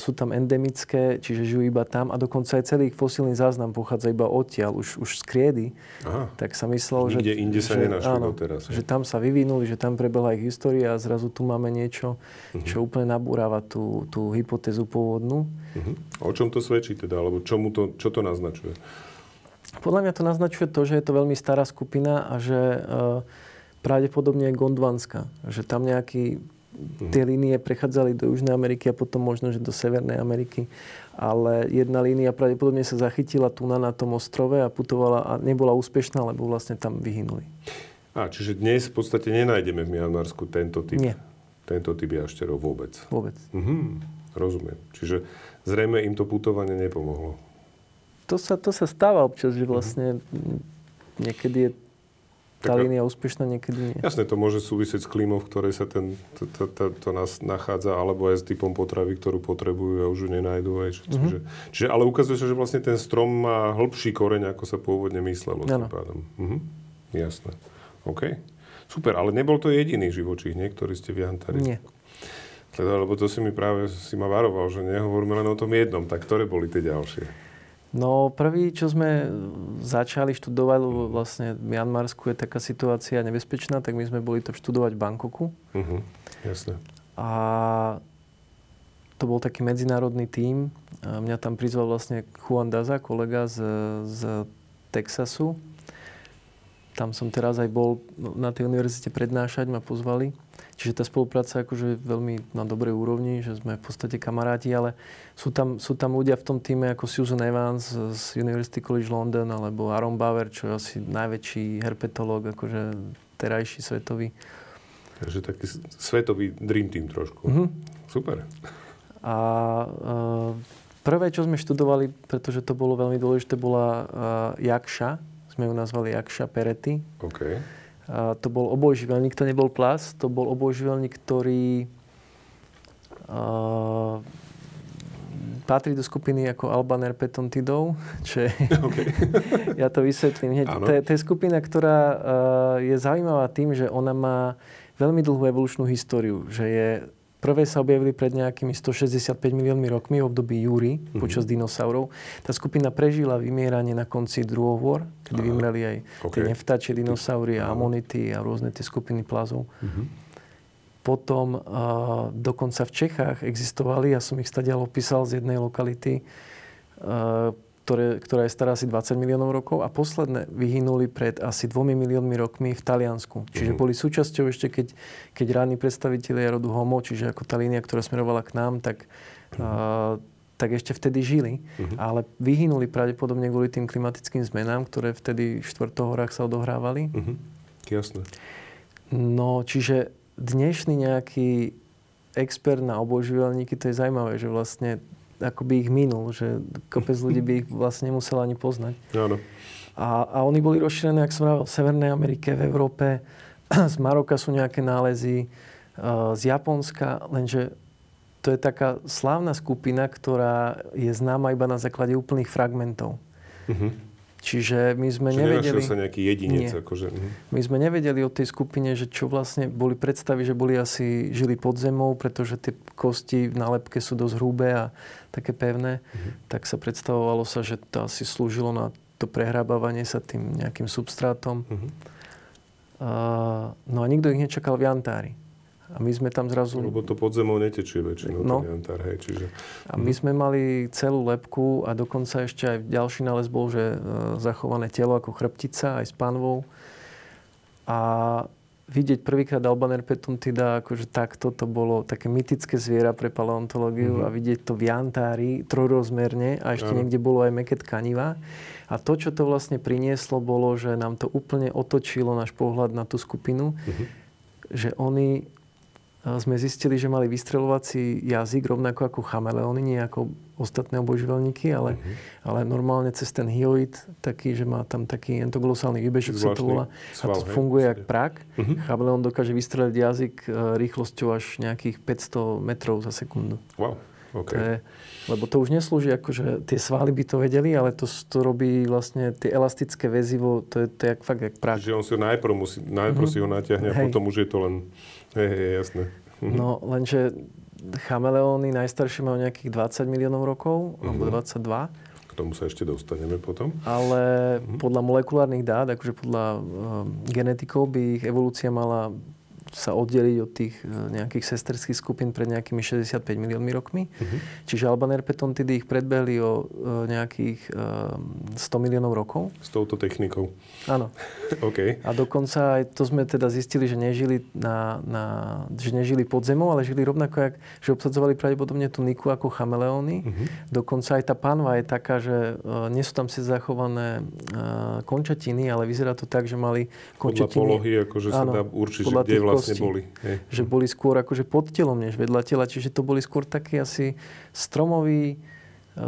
Speaker 2: sú tam endemické, čiže žijú iba tam a dokonca aj celý ich fosílny záznam pochádza iba odtiaľ, už, už z kriedy. Aha. Tak sa myslel,
Speaker 1: že... inde sa
Speaker 2: že,
Speaker 1: áno, teraz.
Speaker 2: Že tam sa vyvinuli, že tam prebehla ich história a zrazu tu máme niečo, uh-huh. čo úplne nabúrava tú, tú hypotézu pôvodnú.
Speaker 1: Uh-huh. O čom to svedčí teda? Alebo čomu to, čo to naznačuje?
Speaker 2: Podľa mňa to naznačuje to, že je to veľmi stará skupina a že e, pravdepodobne je gondvanská. Že tam nejaký tie línie prechádzali do Južnej Ameriky a potom možno, že do Severnej Ameriky. Ale jedna línia pravdepodobne sa zachytila tu na, na tom ostrove a putovala a nebola úspešná, lebo vlastne tam vyhynuli.
Speaker 1: A, čiže dnes v podstate nenájdeme v Mianmarsku tento typ,
Speaker 2: Nie.
Speaker 1: tento typ jašterov vôbec?
Speaker 2: Vôbec.
Speaker 1: Mhm, rozumiem. Čiže zrejme im to putovanie nepomohlo.
Speaker 2: To sa, to sa stáva občas, že vlastne mm-hmm. niekedy je tá línia úspešná, niekedy nie.
Speaker 1: Jasné, to môže súvisieť s klímou, v ktorej sa ten, to, to, to, to nás nachádza, alebo aj s typom potravy, ktorú potrebujú a už ju nenájdú. Aj, čiže, mm-hmm. čiže, ale ukazuje sa, že vlastne ten strom má hĺbší koreň, ako sa pôvodne myslelo. Tým pádom. Mhm. Jasné. OK. Super, ale nebol to jediný živočích, nie, ktorý ste vyhantali?
Speaker 2: Nie.
Speaker 1: Teda, lebo to si mi práve si ma varoval, že nehovoríme len o tom jednom. Tak ktoré boli tie ďalšie?
Speaker 2: No prvý, čo sme začali študovať, lebo vlastne v Mianmarsku je taká situácia nebezpečná, tak my sme boli to študovať v Bangkoku.
Speaker 1: Uh-huh, jasne.
Speaker 2: A to bol taký medzinárodný tím. A mňa tam prizval vlastne Juan Daza, kolega z, z Texasu. Tam som teraz aj bol na tej univerzite prednášať, ma pozvali. Čiže tá spolupráca je akože veľmi na dobrej úrovni, že sme v podstate kamaráti, ale sú tam, sú tam ľudia v tom týme ako Susan Evans z University College London alebo Aaron Bauer, čo je asi najväčší herpetológ, akože terajší svetový.
Speaker 1: Takže taký svetový dream team trošku. Mm-hmm. Super.
Speaker 2: A uh, prvé, čo sme študovali, pretože to bolo veľmi dôležité, bola uh, Jakša. Sme ju nazvali Jakša Peretti.
Speaker 1: Okay.
Speaker 2: A to bol obojživelník, to nebol plas, to bol obojživelník, ktorý uh, patrí do skupiny ako Albaner Petontidov, čo je, okay. ja to vysvetlím hneď. To to je skupina, ktorá uh, je zaujímavá tým, že ona má veľmi dlhú evolučnú históriu, že je Prvé sa objavili pred nejakými 165 miliónmi rokmi v období Júry, mm-hmm. počas dinosaurov. Tá skupina prežila vymieranie na konci druhohôr, kedy Aha. vymreli aj okay. tie nevtáčie dinosaury a amonity a rôzne tie skupiny plazov. Mm-hmm. Potom uh, dokonca v Čechách existovali, ja som ich stadiaľ opísal z jednej lokality, uh, ktoré, ktorá je stará asi 20 miliónov rokov a posledné vyhynuli pred asi 2 miliónmi rokmi v Taliansku. Čiže uh-huh. boli súčasťou ešte, keď, keď ráni predstavitelia rodu Homo, čiže ako tá línia, ktorá smerovala k nám, tak, uh, tak ešte vtedy žili. Uh-huh. Ale vyhynuli pravdepodobne kvôli tým klimatickým zmenám, ktoré vtedy v štvrtohorách sa odohrávali.
Speaker 1: Uh-huh. Jasné.
Speaker 2: No, čiže dnešný nejaký expert na obojživelníky, to je zaujímavé, že vlastne ako by ich minul, že kopec ľudí by ich vlastne nemusel ani poznať.
Speaker 1: Áno.
Speaker 2: A, a oni boli rozšírené, ak som hovoril, v Severnej Amerike, v Európe. Z Maroka sú nejaké nálezy, uh, z Japonska, lenže to je taká slávna skupina, ktorá je známa iba na základe úplných fragmentov. Uh-huh. Čiže my sme
Speaker 1: Čiže
Speaker 2: nevedeli...
Speaker 1: sa nejaký jedinec. Akože, uh-huh.
Speaker 2: My sme nevedeli o tej skupine, že čo vlastne boli predstavy, že boli asi, žili pod zemou, pretože tie kosti v nálepke sú dosť hrubé a také pevné, uh-huh. tak sa predstavovalo sa, že to asi slúžilo na to prehrábavanie sa tým nejakým substrátom. Uh-huh. Uh, no a nikto ich nečakal v Jantári. A my sme tam zrazu...
Speaker 1: Lebo to pod zemou netečie väčšinou, no. ten jantár, hej, čiže...
Speaker 2: A my sme mali celú lepku a dokonca ešte aj ďalší nález bol, že e, zachované telo ako chrbtica aj s panvou. A vidieť prvýkrát Albaner petuntida, akože takto, to bolo také mytické zviera pre paleontológiu mm-hmm. a vidieť to v jantári trojrozmerne a ešte ano. niekde bolo aj meké tkaniva. A to, čo to vlastne prinieslo, bolo, že nám to úplne otočilo náš pohľad na tú skupinu, mm-hmm. že oni sme zistili, že mali vystrelovací jazyk rovnako ako chameleóny, nie ako ostatné obojživelníky, ale, uh-huh. ale normálne cez ten hyoid, taký, že má tam taký entoglosálny výbežok, sa to volá. A to funguje jak prak. Uh-huh. Chameleón dokáže vystreliť jazyk e, rýchlosťou až nejakých 500 metrov za sekundu.
Speaker 1: Wow. Okay.
Speaker 2: To je, lebo to už neslúži, akože tie svaly by to vedeli, ale to, to robí vlastne tie elastické väzivo, to je, to je jak, fakt jak prak.
Speaker 1: Čiže on si ho najprv, musí, najprv uh-huh. si ho natiahne a potom už je to len Hej, hej, jasné.
Speaker 2: Mhm. No, lenže chameleóny najstaršie majú nejakých 20 miliónov rokov, uh-huh. alebo 22.
Speaker 1: K tomu sa ešte dostaneme potom.
Speaker 2: Ale uh-huh. podľa molekulárnych dát, akože podľa uh, genetikov by ich evolúcia mala sa oddeliť od tých e, nejakých sesterských skupín pred nejakými 65 miliónmi rokmi. Uh-huh. Čiže Albanerpetontidy ich predbehli o e, nejakých 100 e, miliónov rokov.
Speaker 1: S touto technikou.
Speaker 2: Áno.
Speaker 1: OK.
Speaker 2: A dokonca aj to sme teda zistili, že nežili, na, na, že nežili pod zemou, ale žili rovnako, jak, že obsadzovali pravdepodobne tú niku ako chameleóny. Uh-huh. Dokonca aj tá panva je taká, že nie sú tam si zachované končatiny, ale vyzerá to tak, že mali končatiny...
Speaker 1: Podľa polohy, akože sa dá určiť, že kde vlastne vlastne boli. Hej.
Speaker 2: Že boli skôr akože pod telom, než vedľa tela. Čiže to boli skôr takí asi stromoví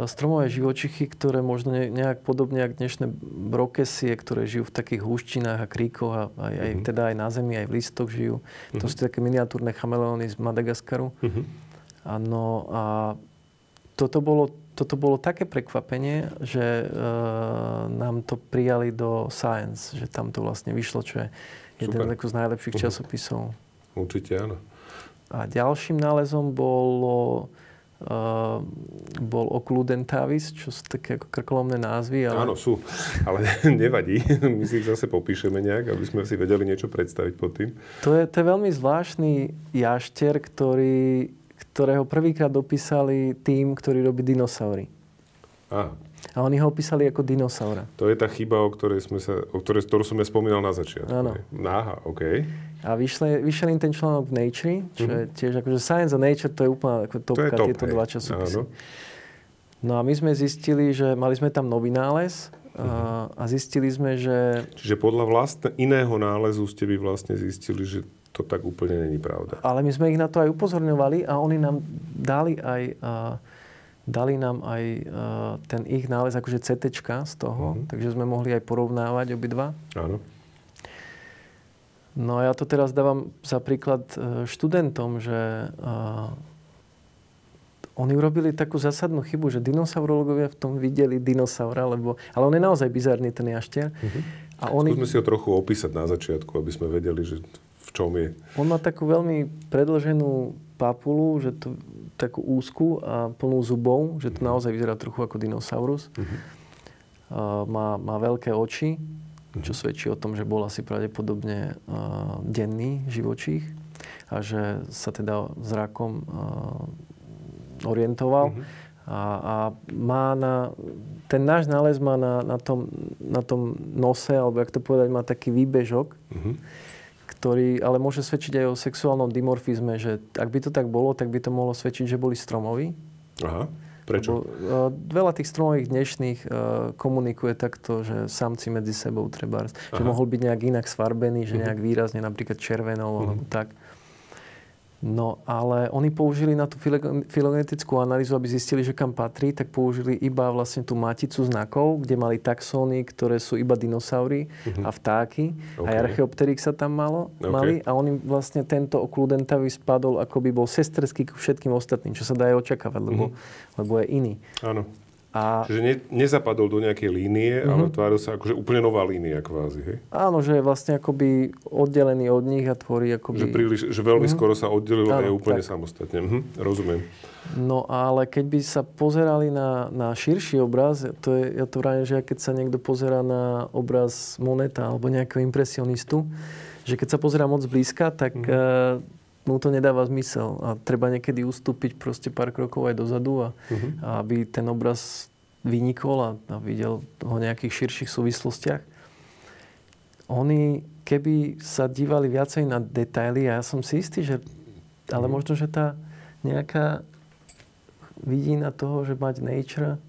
Speaker 2: stromové živočichy, ktoré možno nejak podobne ako dnešné brokesie, ktoré žijú v takých húštinách a kríkoch a aj, aj, mm-hmm. teda aj na zemi, aj v listoch žijú. Mm-hmm. To sú také miniatúrne chameleóny z Madagaskaru. Mm-hmm. Ano, a toto bolo, toto bolo také prekvapenie, že e, nám to prijali do Science, že tam to vlastne vyšlo, čo je jeden z najlepších uh-huh. časopisov.
Speaker 1: Určite áno.
Speaker 2: A ďalším nálezom bolo Uh, bol okludentavis, čo sú také ako krkolomné názvy.
Speaker 1: Ale... Áno, sú, ale nevadí. My si ich zase popíšeme nejak, aby sme si vedeli niečo predstaviť pod tým.
Speaker 2: To je, to je veľmi zvláštny jašter, ktorý, ktorého prvýkrát dopísali tým, ktorý robí dinosaury.
Speaker 1: Aha.
Speaker 2: A oni ho opísali ako dinosaura.
Speaker 1: To je tá chyba, o ktorej, sme sa, o ktorej, ktorú som ja spomínal na začiatku.
Speaker 2: Áno.
Speaker 1: Aha, OK.
Speaker 2: A vyšle, vyšiel im ten článok v Nature, čo mm-hmm. je mhm. tiež akože Science a Nature, to je úplne ako topka, to je top, tieto hej. dva časopisy. Áno. No a my sme zistili, že mali sme tam nový nález mm-hmm. a zistili sme, že...
Speaker 1: Čiže podľa vlastne iného nálezu ste by vlastne zistili, že to tak úplne není pravda.
Speaker 2: Ale my sme ich na to aj upozorňovali a oni nám dali aj... Uh, Dali nám aj uh, ten ich nález, akože CT z toho, mm-hmm. takže sme mohli aj porovnávať obidva.
Speaker 1: Áno.
Speaker 2: No a ja to teraz dávam za príklad uh, študentom, že uh, oni urobili takú zásadnú chybu, že dinosaurologovia v tom videli dinosaura, lebo, ale on je naozaj bizarný ten jaštier.
Speaker 1: Mm-hmm. A oni... Skúsme si ho trochu opísať na začiatku, aby sme vedeli, že v čom je.
Speaker 2: On má takú veľmi predlženú papulu, že to takú úzku a plnú zubov, že to naozaj vyzerá trochu ako dinosaurus. Uh-huh. Uh, má, má veľké oči, čo mhm. svedčí o tom, že bol asi pravdepodobne uh, denný živočích a že sa teda zrakom uh, orientoval. Uh-huh. A, a má na, ten náš nález má na, na, tom, na tom nose, alebo jak to povedať, má taký výbežok, uh-huh ktorý ale môže svedčiť aj o sexuálnom dimorfizme, že ak by to tak bolo, tak by to mohlo svedčiť, že boli stromoví.
Speaker 1: Aha. Prečo?
Speaker 2: Lebo, uh, veľa tých stromových dnešných uh, komunikuje takto, že samci medzi sebou treba, že mohol byť nejak inak sfarbený, že mhm. nejak výrazne napríklad červenou alebo tak. No ale oni použili na tú filogenetickú analýzu, aby zistili, že kam patrí, tak použili iba vlastne tú maticu znakov, kde mali taxóny, ktoré sú iba dinosaury uh-huh. a vtáky. Okay. Aj archeopterik sa tam malo, okay. mali. A oni vlastne tento okludentavý spadol, ako by bol sesterský k všetkým ostatným, čo sa dá aj očakávať, lebo, uh-huh. lebo je iný.
Speaker 1: Áno. A... Čiže ne, nezapadol do nejakej línie, mm-hmm. ale tváril sa akože úplne nová línia kvázi, hej?
Speaker 2: Áno, že je vlastne akoby oddelený od nich a tvorí akoby...
Speaker 1: Že, príliš, že veľmi mm-hmm. skoro sa oddelil a je úplne tak. samostatne. Mhm, rozumiem.
Speaker 2: No ale keď by sa pozerali na, na širší obraz, to je, ja to vravím, že keď sa niekto pozera na obraz Moneta alebo nejakého impresionistu, že keď sa pozera moc blízka, tak mm-hmm. Mu to nedáva zmysel. A treba niekedy ustúpiť proste pár krokov aj dozadu a, uh-huh. aby ten obraz vynikol a, a videl ho v nejakých širších súvislostiach. Oni, keby sa dívali viacej na detaily, a ja som si istý, že, ale mhm. možno, že tá nejaká vidina toho, že mať nature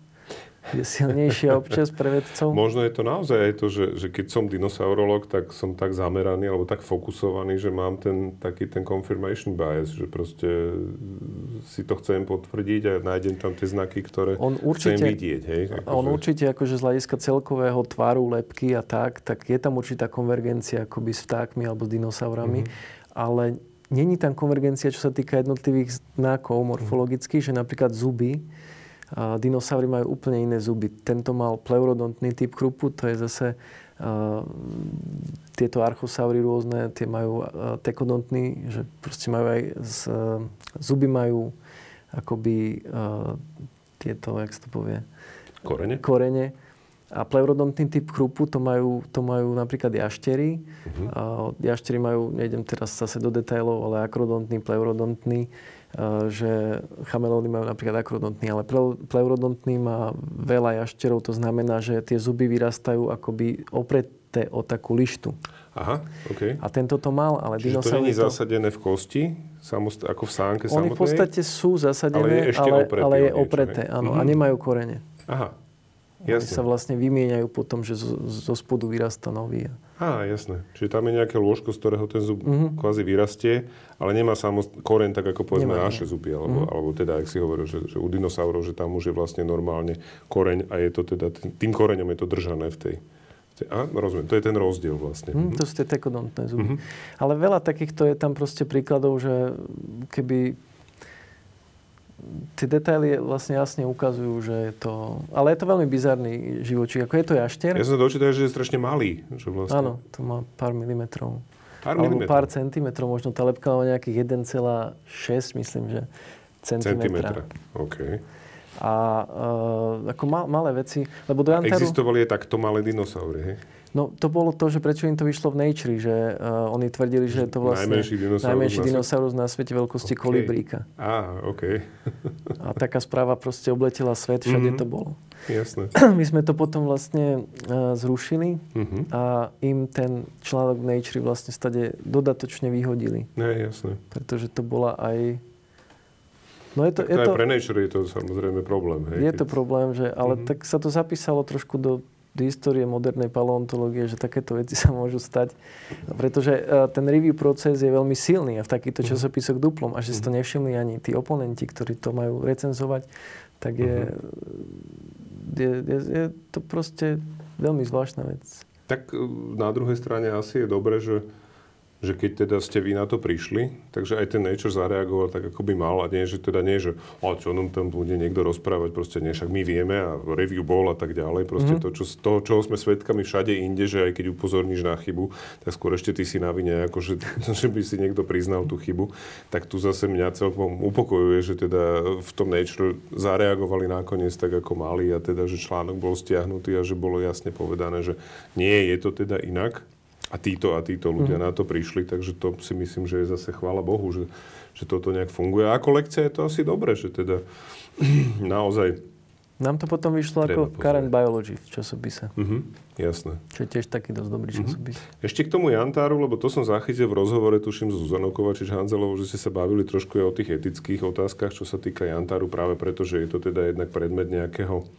Speaker 2: je silnejšia občas pre vedcov?
Speaker 1: Možno je to naozaj aj to, že, že keď som dinosaurolog, tak som tak zameraný alebo tak fokusovaný, že mám ten taký ten confirmation bias, že proste si to chcem potvrdiť a nájdem tam tie znaky, ktoré on určite, chcem vidieť. Hej?
Speaker 2: Ako on že... určite akože z hľadiska celkového tvaru, lepky a tak, tak je tam určitá konvergencia akoby s vtákmi alebo s dinosaurami, mm-hmm. ale není tam konvergencia, čo sa týka jednotlivých znakov morfologických, mm-hmm. že napríklad zuby, dinosaury majú úplne iné zuby. Tento mal pleurodontný typ krupu, to je zase uh, tieto archosaury rôzne, tie majú uh, tekodontný, že proste majú aj z, uh, zuby majú akoby tieto, jak sa to povie?
Speaker 1: Korene.
Speaker 2: Korene. A pleurodontný typ chrupu to majú, to majú napríklad jaštery. Uh-huh. Jaštery majú, nejdem teraz zase do detailov, ale akrodontný, pleurodontný že chamelóny majú napríklad akrodontný, ale pleurodontný má veľa jašterov, to znamená, že tie zuby vyrastajú akoby opreté o takú lištu.
Speaker 1: Aha, OK.
Speaker 2: A tento to mal, ale
Speaker 1: Čiže to nie je zasadené v kosti, samost- ako v sánke
Speaker 2: Oni
Speaker 1: samotnej?
Speaker 2: v podstate sú zasadené, ale je, ešte ale, opreté, ale je opreté, áno, mm-hmm. a mhm. nemajú korene.
Speaker 1: Aha,
Speaker 2: Oni sa vlastne vymieňajú potom, že zo, zo spodu vyrastá nový.
Speaker 1: Á, jasné. Čiže tam je nejaké lôžko, z ktorého ten zub mm-hmm. kvázi vyrastie, ale nemá samo koreň tak ako povedzme nemá, naše zuby, alebo, mm-hmm. alebo teda, ak si hovoril, že, že u dinosaurov, že tam už je vlastne normálne koreň a je to teda, tým koreňom je to držané v tej, a, rozumiem, to je ten rozdiel vlastne.
Speaker 2: Mm, to sú tie tekodontné zuby. Mm-hmm. Ale veľa takýchto je tam proste príkladov, že keby tie detaily vlastne jasne ukazujú, že je to... Ale je to veľmi bizarný živočík. Ako je to jaštier?
Speaker 1: Ja som dočítal, že je strašne malý. Že vlastne...
Speaker 2: Áno, to má pár milimetrov.
Speaker 1: Pár
Speaker 2: Alebo
Speaker 1: milimetrov.
Speaker 2: pár centimetrov. Možno tá lepka má nejakých 1,6, myslím, že centimetra.
Speaker 1: Centimetra, OK
Speaker 2: a uh, ako mal, malé veci. Lebo do Jantaru...
Speaker 1: Existovali aj takto malé dinosaury, hej?
Speaker 2: No to bolo to, že prečo im to vyšlo v Nature, že uh, oni tvrdili, že je to vlastne
Speaker 1: najmenší dinosaurus,
Speaker 2: najmenší na, dinosaurus na svete veľkosti okay. kolibríka.
Speaker 1: Á, OK.
Speaker 2: a taká správa proste obletela svet, všade mm-hmm. to bolo.
Speaker 1: Jasné.
Speaker 2: My sme to potom vlastne uh, zrušili mm-hmm. a im ten článok v Nature vlastne stade dodatočne vyhodili.
Speaker 1: Ne, jasné.
Speaker 2: Pretože to bola aj
Speaker 1: No je to, tak je to, aj pre nature je to samozrejme problém. Hej,
Speaker 2: je keď... to problém, že, ale mm-hmm. tak sa to zapísalo trošku do, do histórie modernej paleontológie, že takéto veci sa môžu stať. Pretože uh, ten review proces je veľmi silný a v takýchto mm-hmm. časopisoch duplom. A že si to mhm. nevšimli ani tí oponenti, ktorí to majú recenzovať, tak je, mm-hmm. je, je, je to proste veľmi zvláštna vec.
Speaker 1: Tak e, na druhej strane asi je dobre, že že keď teda ste vy na to prišli, takže aj ten Nature zareagoval tak, ako by mal a nie, že teda nie, že o čo nám tam bude niekto rozprávať, proste nie, však my vieme a review bol a tak ďalej, proste mm-hmm. to, čo, toho, čoho sme svedkami všade inde, že aj keď upozorníš na chybu, tak skôr ešte ty si na vine, ako že, že by si niekto priznal tú chybu, tak tu zase mňa celkom upokojuje, že teda v tom Nature zareagovali nakoniec tak, ako mali a teda, že článok bol stiahnutý a že bolo jasne povedané, že nie, je to teda inak a títo a títo ľudia mm. na to prišli, takže to si myslím, že je zase chvála Bohu, že, že toto nejak funguje. A ako lekcia je to asi dobre, že teda naozaj
Speaker 2: nám to potom vyšlo ako Current Biology v časopise.
Speaker 1: Uh-huh, jasné.
Speaker 2: Čo je tiež taký dosť dobrý uh-huh. časopis.
Speaker 1: Ešte k tomu Jantáru, lebo to som zachytil v rozhovore, tuším, s Zuzanou Kovačič Hanzelovou, že ste sa bavili trošku aj o tých etických otázkach, čo sa týka Jantáru, práve preto, že je to teda jednak predmet nejakého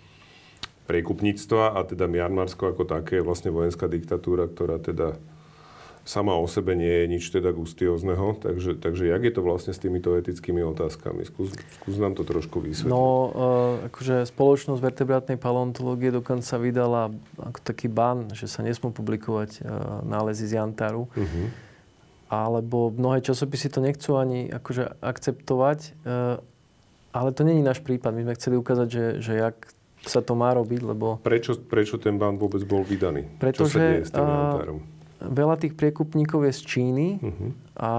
Speaker 1: priekupníctva a teda Mianmarsko ako také je vlastne vojenská diktatúra, ktorá teda sama o sebe nie je nič teda gustiózneho, takže, takže jak je to vlastne s týmito etickými otázkami? Skús, skús nám to trošku vysvetliť.
Speaker 2: No, uh, akože spoločnosť vertebrátnej paleontológie dokonca vydala ako taký ban, že sa nesmú publikovať uh, nálezy z Jantaru. Uh-huh. Alebo mnohé časopisy to nechcú ani akože akceptovať, uh, ale to není náš prípad. My sme chceli ukázať, že, že jak sa to má robiť, lebo...
Speaker 1: Prečo, prečo ten ban vôbec bol vydaný?
Speaker 2: Pretože, Čo sa deje s tým a, veľa tých priekupníkov je z Číny uh-huh. a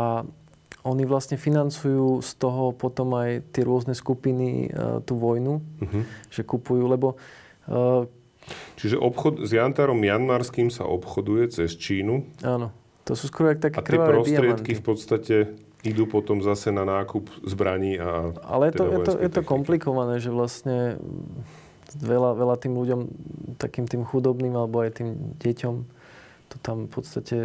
Speaker 2: oni vlastne financujú z toho potom aj tie rôzne skupiny uh, tú vojnu, uh-huh. že kupujú, lebo... Uh,
Speaker 1: Čiže obchod s Jantarom Janmarským sa obchoduje cez Čínu?
Speaker 2: Áno. To sú skoro jak také
Speaker 1: A tie prostriedky diamanty. v podstate idú potom zase na nákup zbraní a...
Speaker 2: Ale je to, je to, je to komplikované, že vlastne veľa, veľa tým ľuďom, takým tým chudobným alebo aj tým deťom, to tam v podstate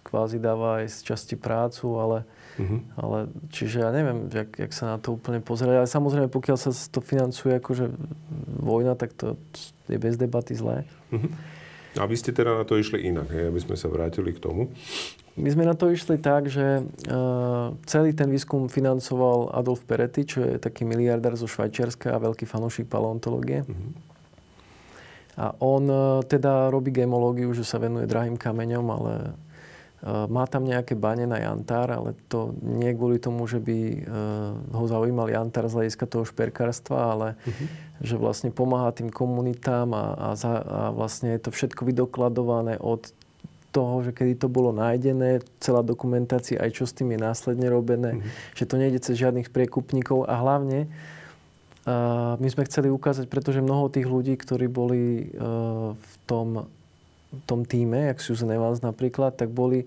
Speaker 2: kvázi dáva aj z časti prácu, ale, uh-huh. ale čiže ja neviem, jak, jak sa na to úplne pozerať. Ale samozrejme, pokiaľ sa to financuje akože vojna, tak to je bez debaty zlé. Uh-huh.
Speaker 1: A vy ste teda na to išli inak, hej, aby sme sa vrátili k tomu.
Speaker 2: My sme na to išli tak, že uh, celý ten výskum financoval Adolf Peretti, čo je taký miliardár zo Švajčiarska a veľký fanúšik paleontológie. Uh-huh. A on uh, teda robí gemológiu, že sa venuje drahým kameňom, ale uh, má tam nejaké bane na jantár, ale to nie kvôli tomu, že by ho zaujímal jantár z hľadiska toho šperkárstva, ale uh-huh. že vlastne pomáha tým komunitám a, a, za, a vlastne je to všetko vydokladované od toho, že kedy to bolo nájdené, celá dokumentácia, aj čo s tým je následne robené, mm-hmm. že to nejde cez žiadnych priekupníkov a hlavne uh, my sme chceli ukázať, pretože mnoho tých ľudí, ktorí boli uh, v tom, tom týme, jak Susan Evans napríklad, tak boli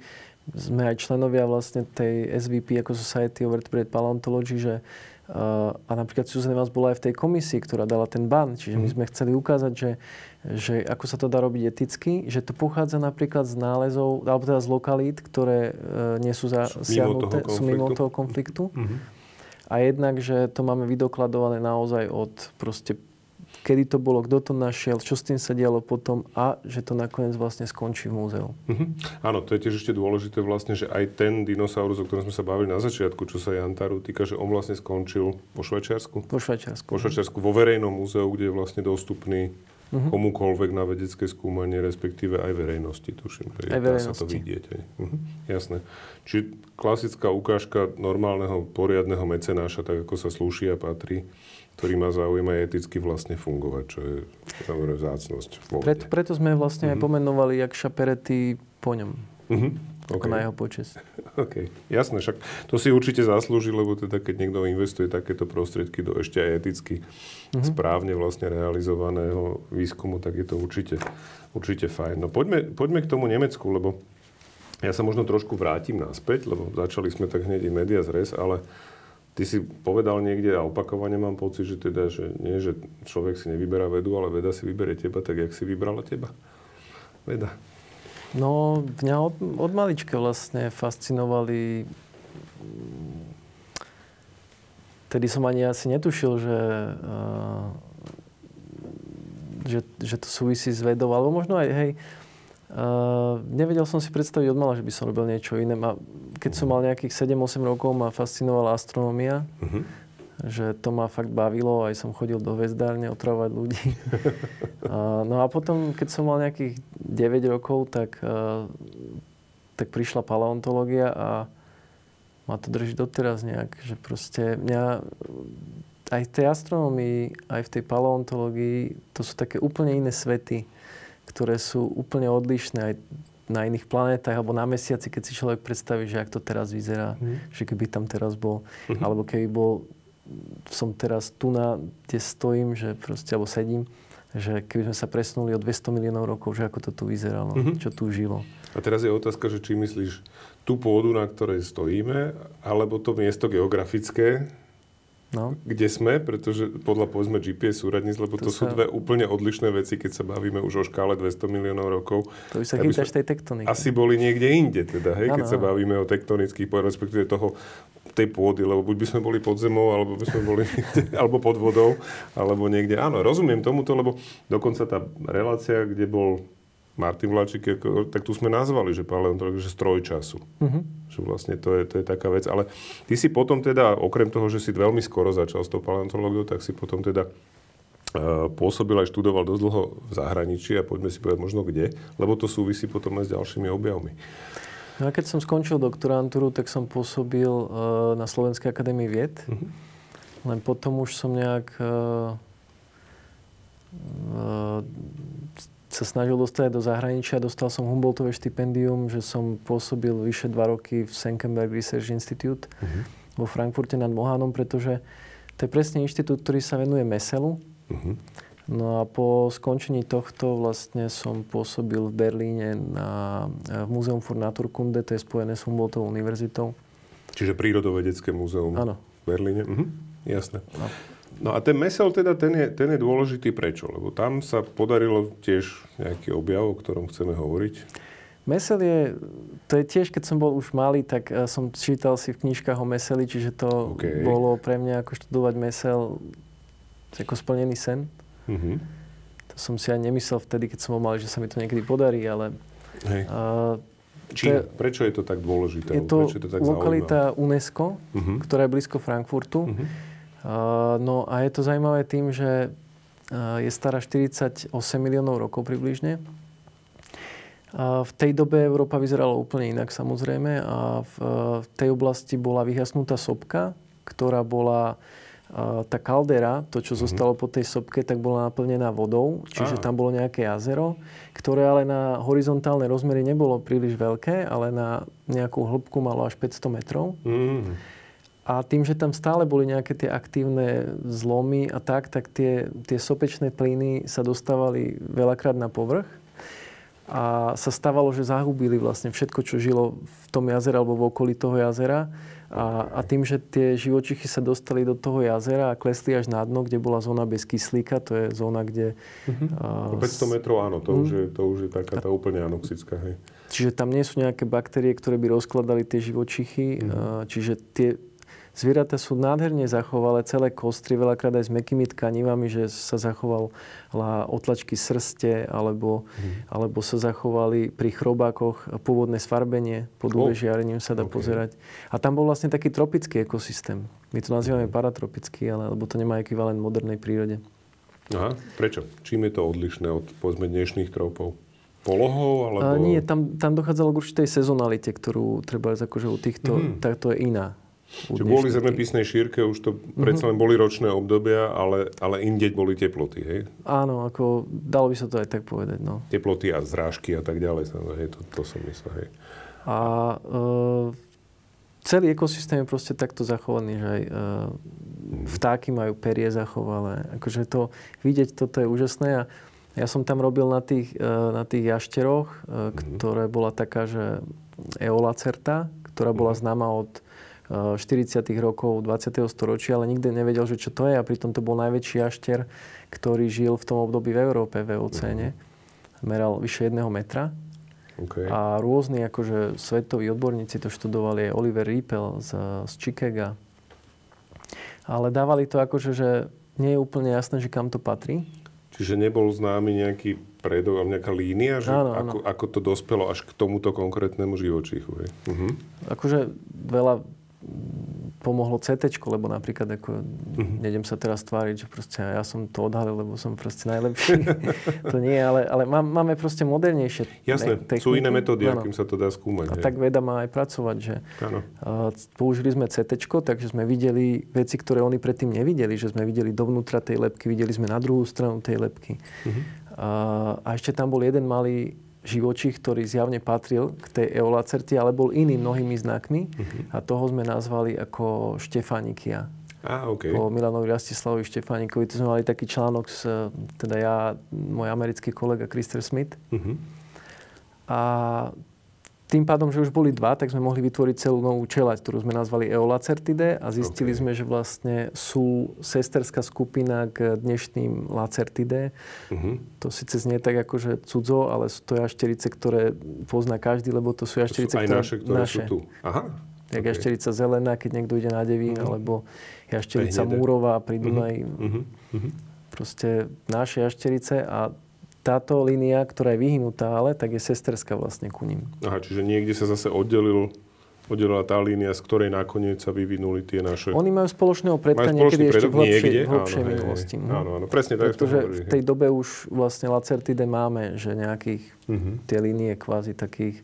Speaker 2: sme aj členovia vlastne tej SVP ako Society of Vertebrate Paleontology, že uh, a napríklad Susan Evans bola aj v tej komisii, ktorá dala ten ban. Čiže my mhm. sme chceli ukázať, že že ako sa to dá robiť eticky, že to pochádza napríklad z nálezov, alebo teda z lokalít, ktoré e, nie sú zasiahnuté, sú mimo toho konfliktu. Mm-hmm. A jednak, že to máme vydokladované naozaj od proste kedy to bolo, kto to našiel, čo s tým sa dialo potom a že to nakoniec vlastne skončí v múzeu.
Speaker 1: Mm-hmm. Áno, to je tiež ešte dôležité vlastne, že aj ten dinosaurus, o ktorom sme sa bavili na začiatku, čo sa Jantaru týka, že on vlastne skončil vo Švajčiarsku.
Speaker 2: Vo Švajčiarsku.
Speaker 1: Vo Švajčiarsku, vo verejnom múzeu, kde je vlastne dostupný uh-huh. komukoľvek na vedecké skúmanie, respektíve aj verejnosti, tuším, aj dá sa to vidieť. Uh-huh. Jasné. Čiže klasická ukážka normálneho, poriadneho mecenáša, tak ako sa slúši a patrí, ktorý má záujem aj eticky vlastne fungovať, čo je samozrejme vzácnosť.
Speaker 2: Preto, preto sme vlastne uh-huh. aj mhm. pomenovali jak šaperety po ňom. Uh-huh. Okay. na jeho počes.
Speaker 1: OK, jasné, však to si určite zaslúži, lebo teda keď niekto investuje takéto prostriedky do ešte aj eticky mm-hmm. správne vlastne realizovaného výskumu, tak je to určite, určite fajn. No poďme, poďme k tomu Nemecku, lebo ja sa možno trošku vrátim naspäť, lebo začali sme tak hneď i media zres, ale ty si povedal niekde a opakovane mám pocit, že teda, že nie, že človek si nevyberá vedu, ale veda si vyberie teba, tak jak si vybrala teba? Veda.
Speaker 2: No, mňa od, od malička vlastne fascinovali... Tedy som ani asi netušil, že, uh, že, že to súvisí s vedou, alebo možno aj, hej, uh, nevedel som si predstaviť od mala, že by som robil niečo iné. A keď som mal nejakých 7-8 rokov, ma fascinovala astronomia. Uh-huh že to ma fakt bavilo, aj som chodil do väzdárne otravovať ľudí. no a potom, keď som mal nejakých 9 rokov, tak, tak prišla paleontológia a ma to drží doteraz nejak, že proste mňa aj v tej astronomii, aj v tej paleontológii, to sú také úplne iné svety, ktoré sú úplne odlišné aj na iných planetách alebo na mesiaci, keď si človek predstaví, že ak to teraz vyzerá, mm. že keby tam teraz bol, mm-hmm. alebo keby bol som teraz tu na, kde stojím, že proste, alebo sedím, že keby sme sa presunuli o 200 miliónov rokov, že ako to tu vyzeralo, mm-hmm. čo tu žilo.
Speaker 1: A teraz je otázka, že či myslíš tú pôdu, na ktorej stojíme, alebo to miesto geografické, no. kde sme, pretože podľa povedzme GPS súradníc, lebo to, to sa... sú dve úplne odlišné veci, keď sa bavíme už o škále 200 miliónov rokov.
Speaker 2: To by sa chytáš tej tektoniky.
Speaker 1: Asi boli niekde inde, teda, hej, ano, keď sa bavíme o tektonických, respektíve toho tej pôdy, lebo buď by sme boli pod zemou, alebo by sme boli alebo pod vodou, alebo niekde. Áno, rozumiem tomuto, lebo dokonca tá relácia, kde bol Martin Vláčik, tak tu sme nazvali, že paleontológ, že stroj času. Uh-huh. Že vlastne to je, to je taká vec. Ale ty si potom teda, okrem toho, že si veľmi skoro začal s tou paleontológiou, tak si potom teda uh, pôsobil aj študoval dosť dlho v zahraničí a poďme si povedať možno kde, lebo to súvisí potom aj s ďalšími objavmi.
Speaker 2: No a keď som skončil doktorantúru, tak som pôsobil uh, na Slovenskej akadémii vied. Uh-huh. Len potom už som nejak uh, uh, sa snažil dostať do zahraničia. Dostal som Humboldtové štipendium, že som pôsobil vyše dva roky v Senckenberg Research Institute uh-huh. vo Frankfurte nad Mohánom, pretože to je presne inštitút, ktorý sa venuje meselu. Uh-huh. No a po skončení tohto vlastne som pôsobil v Berlíne na, v Múzeum für Naturkunde, to je spojené s Humboldtovou univerzitou.
Speaker 1: Čiže prírodovedecké múzeum
Speaker 2: Áno.
Speaker 1: v Berlíne? Mhm, jasné. No. no a ten mesel teda, ten je, ten je dôležitý prečo? Lebo tam sa podarilo tiež nejaký objav, o ktorom chceme hovoriť.
Speaker 2: Mesel je, to je tiež, keď som bol už malý, tak uh, som čítal si v knižkách o meseli, čiže to okay. bolo pre mňa ako študovať mesel ako splnený sen. Mm-hmm. To som si aj nemyslel vtedy, keď som ho mal, že sa mi to niekedy podarí, ale...
Speaker 1: Hej. Uh, Čím? Je, Prečo je to tak dôležité?
Speaker 2: Je to, je to tak lokalita zaujímavé? UNESCO, uh-huh. ktorá je blízko Frankfurtu. Uh-huh. Uh, no a je to zaujímavé tým, že uh, je stará 48 miliónov rokov približne. Uh, v tej dobe Európa vyzerala úplne inak samozrejme a v, uh, v tej oblasti bola vyhasnutá sopka, ktorá bola tá kaldera, to, čo mm-hmm. zostalo po tej sopke, tak bola naplnená vodou, čiže ah. tam bolo nejaké jazero, ktoré ale na horizontálne rozmery nebolo príliš veľké, ale na nejakú hĺbku malo až 500 metrov. Mm. A tým, že tam stále boli nejaké tie aktívne zlomy a tak, tak tie, tie sopečné plyny sa dostávali veľakrát na povrch a sa stávalo, že zahubili vlastne všetko, čo žilo v tom jazere alebo v okolí toho jazera a, a tým, že tie živočichy sa dostali do toho jazera a klesli až na dno, kde bola zóna bez kyslíka, to je zóna, kde...
Speaker 1: Uh-huh. Uh, 500 metrov, áno, to, uh, už je, to už je taká tá úplne anoxická, hej.
Speaker 2: Čiže tam nie sú nejaké baktérie, ktoré by rozkladali tie živočichy, uh-huh. uh, čiže tie zvieratá sú nádherne zachovalé, celé kostry, veľakrát aj s mekými tkanivami, že sa zachovala otlačky srste, alebo, mm. alebo sa zachovali pri chrobákoch pôvodné sfarbenie, pod UV žiarením sa dá okay. pozerať. A tam bol vlastne taký tropický ekosystém. My to nazývame mm. paratropický, ale, lebo to nemá ekvivalent v modernej prírode.
Speaker 1: Aha, prečo? Čím je to odlišné od povedzme dnešných tropov? Polohou? Alebo...
Speaker 2: A nie, tam, tam dochádzalo k určitej sezonalite, ktorú treba akože u týchto, mm. tak to je iná.
Speaker 1: Čiže kvôli zemepisnej šírke už to mm-hmm. predsa len boli ročné obdobia, ale, ale inde boli teploty, hej?
Speaker 2: Áno, ako dalo by sa to aj tak povedať, no.
Speaker 1: Teploty a zrážky a tak ďalej, hej, to, to som myslel, hej.
Speaker 2: A e, celý ekosystém je proste takto zachovaný, že aj e, vtáky majú perie zachovalé. Akože to vidieť, toto je úžasné. A ja som tam robil na tých, e, na tých jašteroch, mm-hmm. ktoré bola taká, že Eolacerta, ktorá bola mhm. známa od 40. E, rokov 20. storočia, ale nikdy nevedel, že čo to je. A pritom to bol najväčší jašter, ktorý žil v tom období v Európe, v Eocéne. Mm-hmm. Meral vyše jedného metra. Okay. A rôzni akože svetoví odborníci to študovali, Oliver Riepel z, z Chicaga. Ale dávali to akože, že nie je úplne jasné, že kam to patrí.
Speaker 1: Čiže nebol známy nejaký predok, nejaká línia, že áno, áno. Ako, ako to dospelo až k tomuto konkrétnemu živočíchu. Uh-huh.
Speaker 2: Akože veľa pomohlo CT, lebo napríklad ako, uh-huh. nejdem sa teraz tváriť, že proste ja som to odhalil, lebo som proste najlepší. to nie, ale, ale máme proste modernejšie
Speaker 1: Jasné, techniky. sú iné metódy, ano. akým sa to dá skúmať.
Speaker 2: A hej. tak veda má aj pracovať, že uh, použili sme CT, takže sme videli veci, ktoré oni predtým nevideli, že sme videli dovnútra tej lepky, videli sme na druhú stranu tej lepky. Uh-huh. Uh, a ešte tam bol jeden malý živočích, ktorý zjavne patril k tej eolacerte, ale bol iný mnohými znakmi uh-huh. a toho sme nazvali ako Štefanikia.
Speaker 1: Ah, okay.
Speaker 2: Po Milanovi Rastislavovi Štefánikovi. To sme mali taký článok, s, teda ja, môj americký kolega Krister Smith. Uh-huh. A tým pádom, že už boli dva, tak sme mohli vytvoriť celú novú čelať, ktorú sme nazvali Eolacertidae a zistili okay. sme, že vlastne sú sesterská skupina k dnešným Lacertidae. Uh-huh. To síce znie tak akože cudzo, ale sú to jašterice, ktoré pozná každý, lebo to sú jašterice,
Speaker 1: to sú aj naše, ktoré naše. sú tu. Aha.
Speaker 2: Jak okay. jašterica zelená, keď niekto ide na Devín, uh-huh. alebo jašterica múrová pri Dunaji. Uh-huh. Uh-huh. Proste naše jašterice a táto línia, ktorá je vyhnutá, ale tak je sesterská vlastne ku ním.
Speaker 1: Aha, čiže niekde sa zase oddelil oddelila tá línia, z ktorej nakoniec sa vyvinuli tie naše...
Speaker 2: Oni majú spoločného predka majú niekedy ešte v hlbšej, v hlbšej áno, minulosti. Hej,
Speaker 1: áno, áno, presne tak.
Speaker 2: Pretože v tej dobe už vlastne Lacertide máme, že nejakých uh-huh. tie línie kvázi takých,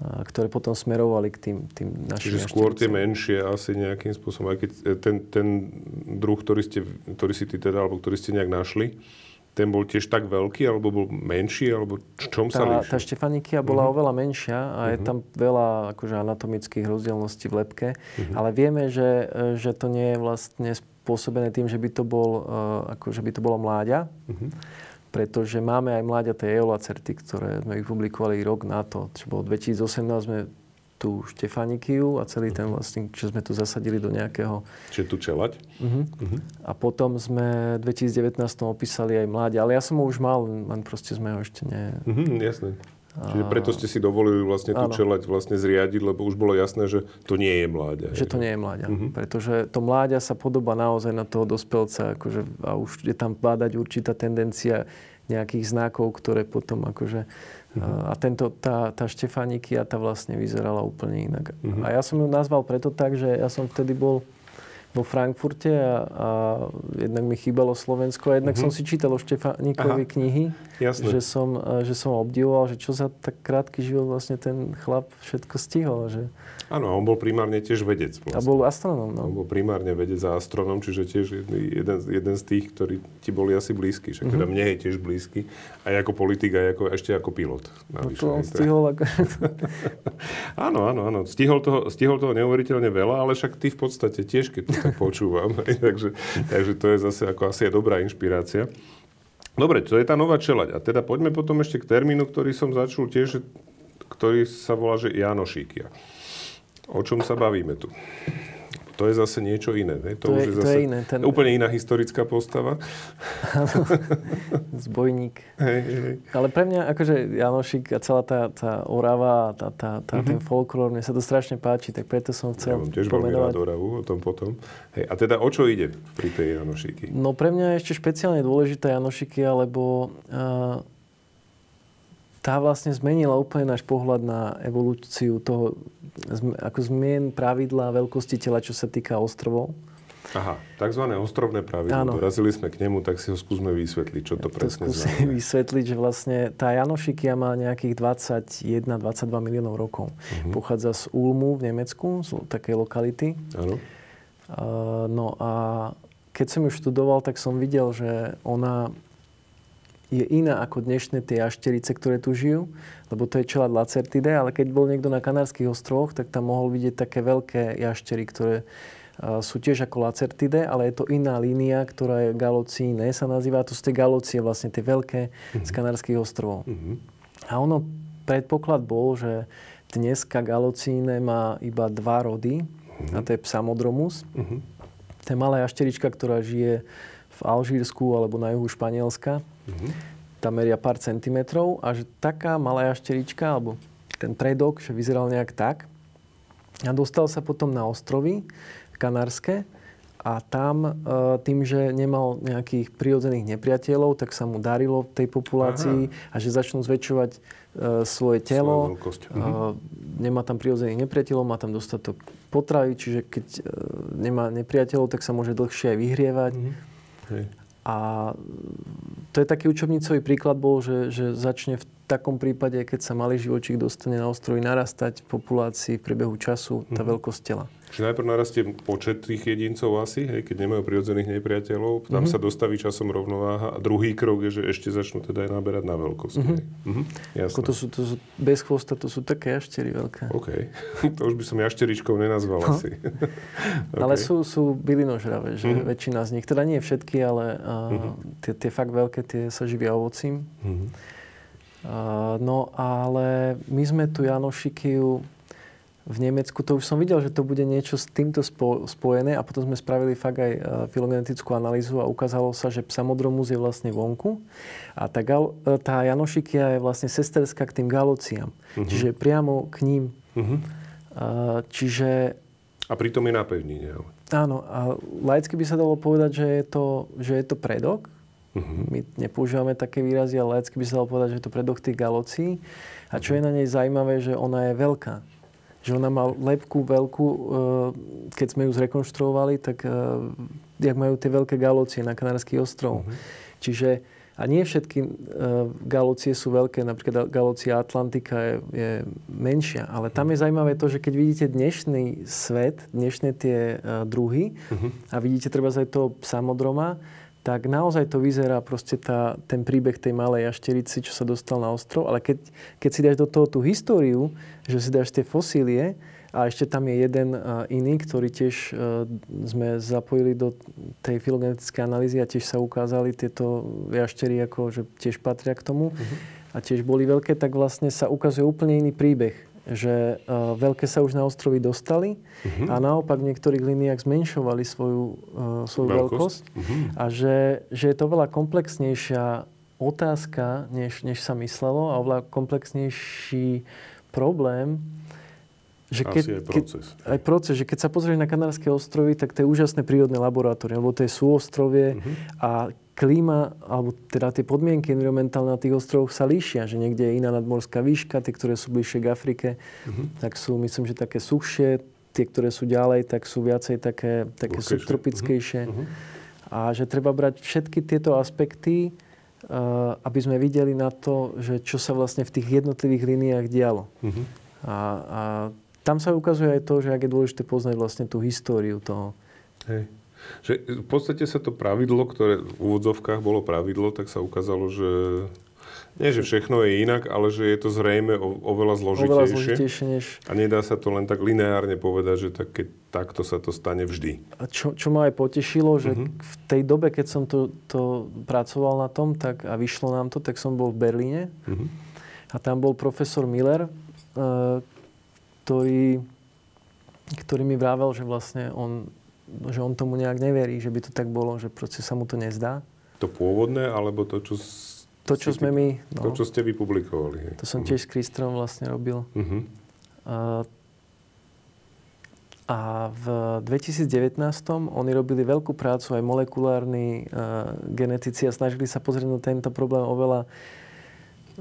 Speaker 2: ktoré potom smerovali k tým, tým našim
Speaker 1: Čiže skôr tie menšie asi nejakým spôsobom, aj keď ten, ten druh, ktorý, ste, ktorý si ty teda, alebo ktorý ste nejak našli, ten bol tiež tak veľký, alebo bol menší, alebo v čom tá, sa líši?
Speaker 2: Tá štefanikia bola uh-huh. oveľa menšia a uh-huh. je mhm. tam veľa akože, anatomických rozdielností v lepke, uh-huh. ale vieme, že, že to nie je vlastne spôsobené tým, že by to, bol, akože by to bolo mláďa, uh-huh. pretože máme aj mláďaté eolacerty, ktoré sme vypublikovali rok na to, čo bolo 2018, sme tú Štefanikiu a celý ten vlastne, čo sme tu zasadili do nejakého...
Speaker 1: Čiže tu čelať. Uh-huh. Uh-huh.
Speaker 2: A potom sme v 2019 opísali aj mláďa, ale ja som ho už mal, len proste sme ho ešte ne...
Speaker 1: Uh-huh, jasné. Čiže preto ste si dovolili vlastne tú čelať vlastne zriadiť, lebo už bolo jasné, že to nie je mláďa.
Speaker 2: Že to nie je mláďa. Uh-huh. Pretože to mláďa sa podoba naozaj na toho dospelca akože, a už je tam bádať určitá tendencia nejakých znakov, ktoré potom akože Uh-huh. A tento, tá, tá Štefanikia tá vlastne vyzerala úplne inak. Uh-huh. A ja som ju nazval preto tak, že ja som vtedy bol vo Frankfurte a, a jednak mi chýbalo Slovensko a jednak uh-huh. som si čítal o Štefanikovi knihy, Jasne. že som, že som obdivoval, že čo za tak krátky život vlastne ten chlap všetko stihol. Že...
Speaker 1: Áno, on bol primárne tiež vedec. Vlastne.
Speaker 2: A bol astronom. No.
Speaker 1: On bol primárne vedec a astronom, čiže tiež jeden, jeden z tých, ktorí ti boli asi blízky. Však teda mhm. mne je tiež blízky. Aj ako politik, aj ako, ešte ako pilot.
Speaker 2: Navyše, no to on stihol ako...
Speaker 1: áno, áno, áno. Stihol toho, stihol toho neuveriteľne veľa, ale však ty v podstate tiež, keď to tak počúvam. takže, takže to je zase ako asi je dobrá inšpirácia. Dobre, to je tá nová čelať. A teda poďme potom ešte k termínu, ktorý som začul tiež, ktorý sa volá, že Janošíkia. O čom sa bavíme tu? to je zase niečo iné. Ne?
Speaker 2: To, to, je, je zase to je iné.
Speaker 1: Ten... úplne iná historická postava.
Speaker 2: Zbojník. Hej, hej. Ale pre mňa, akože Janošik a celá tá, tá Orava, tá, tá, tá, mm-hmm. ten folklór, mne sa to strašne páči, tak preto som chcel ja mám
Speaker 1: tiež veľmi rád Oravu, o tom potom. Hej, a teda o čo ide pri tej Janošiky?
Speaker 2: No pre mňa je ešte špeciálne dôležité Janošiky, alebo uh, tá vlastne zmenila úplne náš pohľad na evolúciu toho, ako zmien pravidla veľkosti tela, čo sa týka ostrovov.
Speaker 1: Aha, takzvané ostrovné pravidlo. Áno. Dorazili sme k nemu, tak si ho skúsme vysvetliť, čo to ja presne to znamená.
Speaker 2: vysvetliť, že vlastne tá Janošikia má nejakých 21-22 miliónov rokov. Uh-huh. Pochádza z Ulmu v Nemecku, z takej lokality.
Speaker 1: Áno.
Speaker 2: Uh, no a keď som ju študoval, tak som videl, že ona je iná ako dnešné tie jašterice, ktoré tu žijú, lebo to je čelad Lacertidae, ale keď bol niekto na Kanárskych ostrovoch, tak tam mohol vidieť také veľké jaštery, ktoré sú tiež ako Lacertidae, ale je to iná línia, ktorá je Galocíne, sa nazýva. To sú tie Galocie, vlastne tie veľké uh-huh. z Kanárskych ostrovov. Uh-huh. A ono, predpoklad bol, že dneska Galocíne má iba dva rody, uh-huh. a to je Psamodromus. Uh-huh. To je malá jašterička, ktorá žije v Alžírsku alebo na juhu Španielska. Mm-hmm. Tam meria pár centimetrov a že taká malá jašterička, alebo ten predok, že vyzeral nejak tak. A dostal sa potom na ostrovy kanárske a tam e, tým, že nemal nejakých prirodzených nepriateľov, tak sa mu darilo tej populácii Aha. a že začnú zväčšovať e, svoje telo. Uh, nemá tam prirodzených nepriateľov, má tam dostatok potravy, čiže keď e, nemá nepriateľov, tak sa môže dlhšie aj vyhrievať. Hej. A to je taký učebnicový príklad bol, že, že začne v takom prípade, keď sa malý živočík dostane na ostrovy narastať v populácii v priebehu času tá mm-hmm. veľkosť tela.
Speaker 1: Čiže najprv narastie počet tých jedincov asi, hej, keď nemajú prirodzených nepriateľov, tam mm-hmm. sa dostaví časom rovnováha a druhý krok je, že ešte začnú teda aj naberať na veľkosť. Mm-hmm. Mm-hmm.
Speaker 2: Jasné. To sú, to sú, bez chvosta to sú také jaštery veľké.
Speaker 1: OK. to už by som jašteričkou nenazval no. asi.
Speaker 2: okay. Ale sú, sú bylinožravé, že mm-hmm. väčšina z nich, teda nie všetky, ale uh, mm-hmm. tie, tie fakt veľké, tie sa živia ovocím. Mm-hmm. Uh, no ale my sme tu Janošikiu v Nemecku, to už som videl, že to bude niečo s týmto spo, spojené a potom sme spravili fakt aj uh, filogenetickú analýzu a ukázalo sa, že psamodromus je vlastne vonku a tá, gal, uh, tá Janošikia je vlastne sesterská k tým galociám, uh-huh. čiže priamo k ním. Uh-huh. Uh, čiže...
Speaker 1: A pritom je na pevnine.
Speaker 2: Áno, a laicky by sa dalo povedať, že je to, že je to predok. Uh-huh. My nepoužívame také výrazy, ale laicky by sa dalo povedať, že je to predok tých galocí. A čo je na nej zaujímavé, že ona je veľká že ona má lepku veľkú, eh, keď sme ju zrekonštruovali, tak eh, jak majú tie veľké galócie na Kanárských ostrovoch. Uh-huh. Čiže a nie všetky uh, galócie sú veľké, napríklad galócia Atlantika je, je menšia, ale tam je zaujímavé to, že keď vidíte dnešný svet, dnešné tie uh, druhy uh-huh. a vidíte treba aj toho samodroma, tak naozaj to vyzerá proste tá, ten príbeh tej malej jašterici, čo sa dostal na ostrov. Ale keď, keď si dáš do toho tú históriu, že si dáš tie fosílie, a ešte tam je jeden uh, iný, ktorý tiež uh, sme zapojili do tej filogenetickej analýzy a tiež sa ukázali tieto jaštery, ako že tiež patria k tomu. Uh-huh. A tiež boli veľké, tak vlastne sa ukazuje úplne iný príbeh že uh, veľké sa už na ostrovy dostali uh-huh. a naopak v niektorých liniách zmenšovali svoju, uh, svoju veľkosť, veľkosť uh-huh. a že, že je to veľa komplexnejšia otázka, než, než sa myslelo a oveľa komplexnejší problém,
Speaker 1: že keď, Asi aj proces.
Speaker 2: Keď, aj proces, že keď sa pozrieš na Kanárske ostrovy, tak to je úžasné prírodné laboratórium, lebo to je súostrovie uh-huh. a klíma, alebo teda tie podmienky environmentálne na tých ostrovoch sa líšia, že niekde je iná nadmorská výška, tie, ktoré sú bližšie k Afrike, uh-huh. tak sú, myslím, že také suchšie, tie, ktoré sú ďalej, tak sú viacej také, také subtropickejšie. Uh-huh. A že treba brať všetky tieto aspekty, uh, aby sme videli na to, že čo sa vlastne v tých jednotlivých líniách dialo. Uh-huh. A, a tam sa ukazuje aj to, že ak je dôležité poznať vlastne tú históriu toho.
Speaker 1: Hej. Že v podstate sa to pravidlo, ktoré v úvodzovkách bolo pravidlo, tak sa ukázalo, že nie, že všechno je inak, ale že je to zrejme o, oveľa zložitejšie. Oveľa zložitejšie než... A nedá sa to len tak lineárne povedať, že tak, keď takto sa to stane vždy.
Speaker 2: A čo, čo ma aj potešilo, že uh-huh. v tej dobe, keď som to, to pracoval na tom tak, a vyšlo nám to, tak som bol v Berlíne. Uh-huh. A tam bol profesor Miller, uh, ktorý ktorý mi vravel, že vlastne on, že on tomu nejak neverí, že by to tak bolo, že proste sa mu to nezdá.
Speaker 1: To pôvodné, alebo to, čo...
Speaker 2: To, čo sme my...
Speaker 1: No, to, čo ste vypublikovali. Hej.
Speaker 2: To som uh-huh. tiež s Kristrom vlastne robil. Uh-huh. A, a v 2019 oni robili veľkú prácu, aj molekulárni uh, genetici a snažili sa pozrieť na tento problém oveľa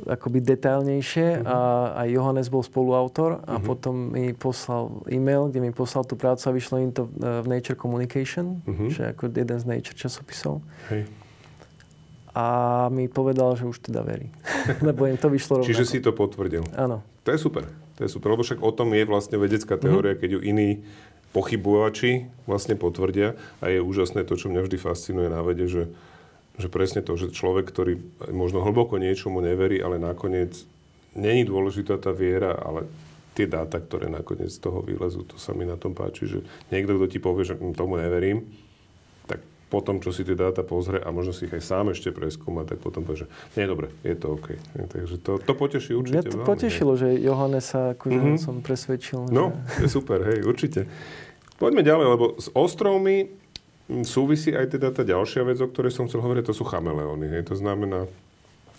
Speaker 2: akoby detailnejšie uh-huh. a aj Johannes bol spoluautor a uh-huh. potom mi poslal e-mail, kde mi poslal tú prácu a vyšlo im to v Nature Communication, uh-huh. že ako jeden z Nature časopisov. Hej. A mi povedal, že už teda verí. Lebo im to vyšlo rovnako.
Speaker 1: Čiže si to potvrdil.
Speaker 2: Áno.
Speaker 1: To je super. To je super, lebo však o tom je vlastne vedecká teória, uh-huh. keď ju iní pochybovači vlastne potvrdia a je úžasné to, čo mňa vždy fascinuje na vede, že že presne to, že človek, ktorý možno hlboko niečomu neverí, ale nakoniec není dôležitá tá viera, ale tie dáta, ktoré nakoniec z toho vylezú, to sa mi na tom páči, že niekto, kto ti povie, že tomu neverím, tak potom, čo si tie dáta pozrie a možno si ich aj sám ešte preskúma, tak potom povie, že nie, dobre, je to OK. Takže to, to poteší určite.
Speaker 2: Mňa to veľmi, potešilo, hej. že Johannesa akože mm-hmm. som presvedčil.
Speaker 1: No, že... je super, hej, určite. Poďme ďalej, lebo s ostrovmi súvisí aj teda tá ďalšia vec, o ktorej som chcel hovoriť, to sú chameleóny. Hej. To znamená,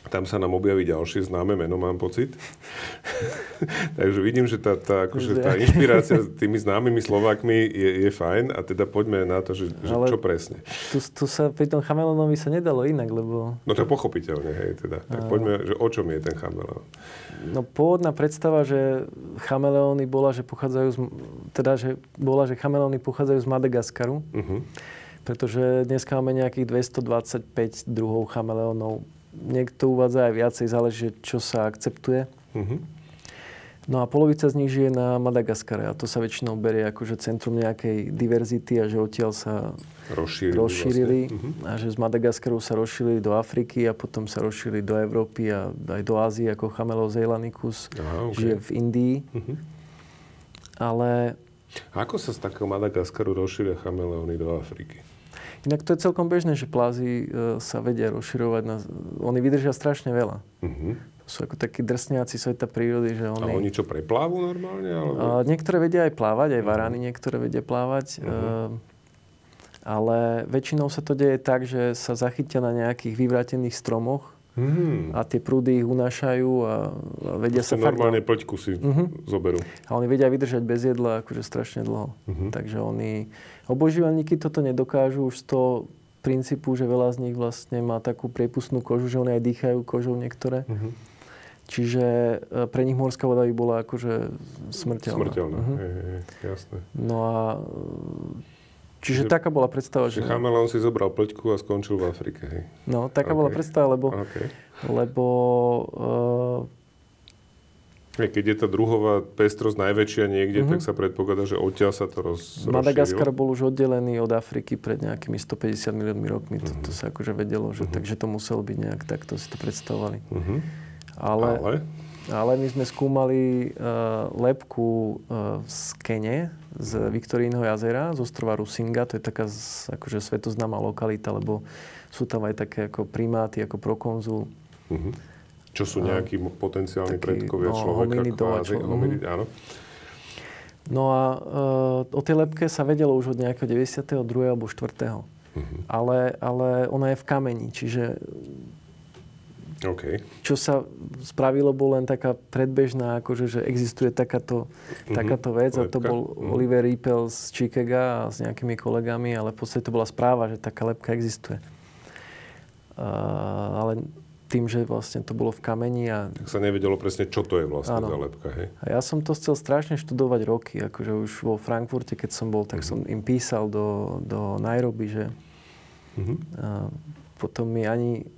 Speaker 1: tam sa nám objaví ďalšie známe meno, mám pocit. Takže vidím, že tá, tá, akože tá inšpirácia s tými známymi Slovákmi je, je fajn a teda poďme na to, že, že čo presne.
Speaker 2: Tu, tu sa pri tom chameleónovi sa nedalo inak, lebo...
Speaker 1: No to pochopiteľne, hej, teda. Tak a... poďme, že o čom je ten chameleón?
Speaker 2: No pôvodná predstava, že chameleóny bola, že pochádzajú z, teda, že bola, že chameleóny pochádzajú z Madagaskaru. Uh-huh pretože dnes máme nejakých 225 druhov chameleónov. Niekto uvádza aj viacej, záleží, čo sa akceptuje. Uh-huh. No a polovica z nich žije na Madagaskare a to sa väčšinou berie ako že centrum nejakej diverzity a že odtiaľ sa
Speaker 1: rozšírili,
Speaker 2: rozšírili vlastne. uh-huh. a že z Madagaskaru sa rozšírili do Afriky a potom sa rozšírili do Európy a aj do Ázie ako Chamelozeilanicus Aha, okay. žije v Indii. Uh-huh. Ale...
Speaker 1: Ako sa z takého Madagaskaru rozšíria chameleóny do Afriky?
Speaker 2: Inak to je celkom bežné, že plázy e, sa vedia rozširovať. Na, oni vydržia strašne veľa. Uh-huh. To sú ako takí drsňáci sveta prírody. Že oni,
Speaker 1: a oni čo, preplávu normálne? Alebo...
Speaker 2: Uh, niektoré vedia aj plávať, aj varány uh-huh. niektoré vedia plávať. Uh-huh. Uh, ale väčšinou sa to deje tak, že sa zachytia na nejakých vyvratených stromoch Mm. A tie prúdy ich unášajú a, a vedia
Speaker 1: Proste
Speaker 2: sa
Speaker 1: fakt... normálne pleťku si uh-huh. zoberú.
Speaker 2: A oni vedia vydržať bez jedla akože strašne dlho. Uh-huh. Takže oni... Obožívaníky toto nedokážu už z toho princípu, že veľa z nich vlastne má takú priepustnú kožu, že oni aj dýchajú kožou niektoré. Uh-huh. Čiže e, pre nich morská voda by bola akože smrteľná.
Speaker 1: Smrteľná, uh-huh. hej, hej, jasné.
Speaker 2: No a Čiže že, taká bola predstava,
Speaker 1: že... Chameleon si zobral pleťku a skončil v Afrike, hej?
Speaker 2: No, taká okay. bola predstava, lebo... Okay. Lebo...
Speaker 1: Uh, keď je tá druhová pestrosť najväčšia niekde, uh-huh. tak sa predpokladá, že odtiaľ sa to roz,
Speaker 2: Madagaskar bol už oddelený od Afriky pred nejakými 150 miliónmi rokmi. Uh-huh. To, to sa akože vedelo, že, uh-huh. takže to muselo byť nejak takto si to predstavovali. Uh-huh. Ale, Ale? Ale my sme skúmali uh, lepku uh, z Kene, z Viktoríneho jazera, z ostrova Rusinga. To je taká akože svetoznáma lokalita, lebo sú tam aj také ako primáty, ako prokonzul. Uh-huh.
Speaker 1: Čo sú nejakí uh, potenciálni taký, predkovia no, človeka? Kvázi, čo, hominid, áno.
Speaker 2: No a uh, o tej lepke sa vedelo už od nejakého 92. alebo 4. Uh-huh. Mhm. Ale, ale ona je v kameni, čiže
Speaker 1: Okay.
Speaker 2: Čo sa spravilo, bol len taká predbežná, akože, že existuje takáto, mm-hmm. takáto vec lepka. a to bol mm-hmm. Oliver Riepel z Chicaga a s nejakými kolegami, ale v podstate to bola správa, že taká lepka existuje. Uh, ale tým, že vlastne to bolo v kameni a...
Speaker 1: Tak sa nevedelo presne, čo to je vlastne ano. za lepka, hej?
Speaker 2: A ja som to chcel strašne študovať roky, akože už vo Frankfurte, keď som bol, tak mm-hmm. som im písal do, do Nairobi, že... Mm-hmm. Uh, potom mi ani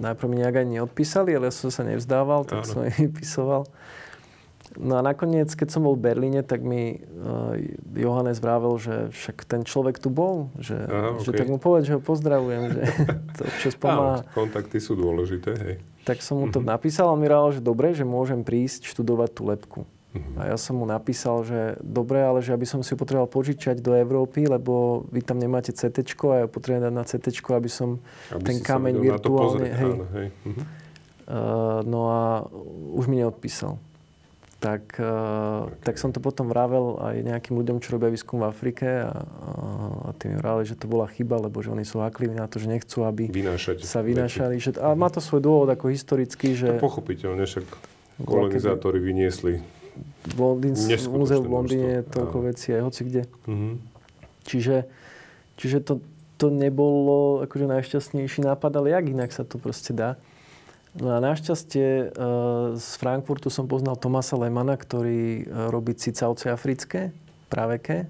Speaker 2: najprv mi nejak ani neodpísali, ale ja som sa nevzdával, tak Áno. som im vypisoval. No a nakoniec, keď som bol v Berlíne, tak mi uh, Johannes vravel, že však ten človek tu bol, že, Aha, že tak mu povedz, že ho pozdravujem, že to občas pomáha.
Speaker 1: Áno, kontakty sú dôležité, hej.
Speaker 2: Tak som mu to uh-huh. napísal a mi vravel, že dobre, že môžem prísť študovať tú lepku. A ja som mu napísal, že dobre, ale že aby som si potreboval požičať do Európy, lebo vy tam nemáte CT a ja potrebujem dať na CT, aby som aby ten kameň virtuálne... Hej. Áno, hej. Uh-huh. Uh, no a už mi neodpísal. tak, okay. tak som to potom vravel aj nejakým ľuďom, čo robia výskum v Afrike a, a tým mi že to bola chyba, lebo že oni sú hakliví na to, že nechcú, aby
Speaker 1: Vynášať
Speaker 2: sa vynášali. Že, a má to svoj dôvod ako historický, že...
Speaker 1: To pochopiteľne, však kolonizátori vyniesli
Speaker 2: v Londýn, múzeu v Londýne je toľko vecí aj hoci kde. Mm-hmm. Čiže, čiže to, to nebolo akože najšťastnejší nápad, ale jak inak sa to proste dá. No a našťastie e, z Frankfurtu som poznal Tomasa Lemana, ktorý e, robí cicavce africké, praveké.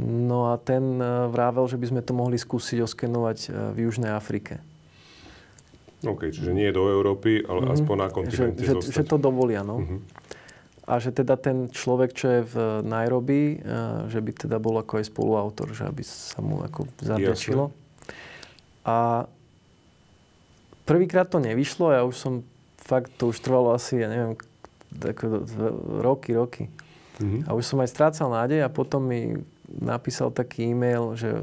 Speaker 2: No a ten e, vravel, že by sme to mohli skúsiť oskenovať v Južnej Afrike.
Speaker 1: OK, čiže nie do Európy, ale mm-hmm. aspoň na kontinente
Speaker 2: že, že, že to dovolia, no. Mm-hmm. A že teda ten človek, čo je v Nairobi, že by teda bol ako aj spoluautor, že aby sa mu ako zadečilo. A prvýkrát to nevyšlo, ja už som fakt, to už trvalo asi, ja neviem, ako roky, roky. Mm-hmm. A už som aj strácal nádej a potom mi napísal taký e-mail, že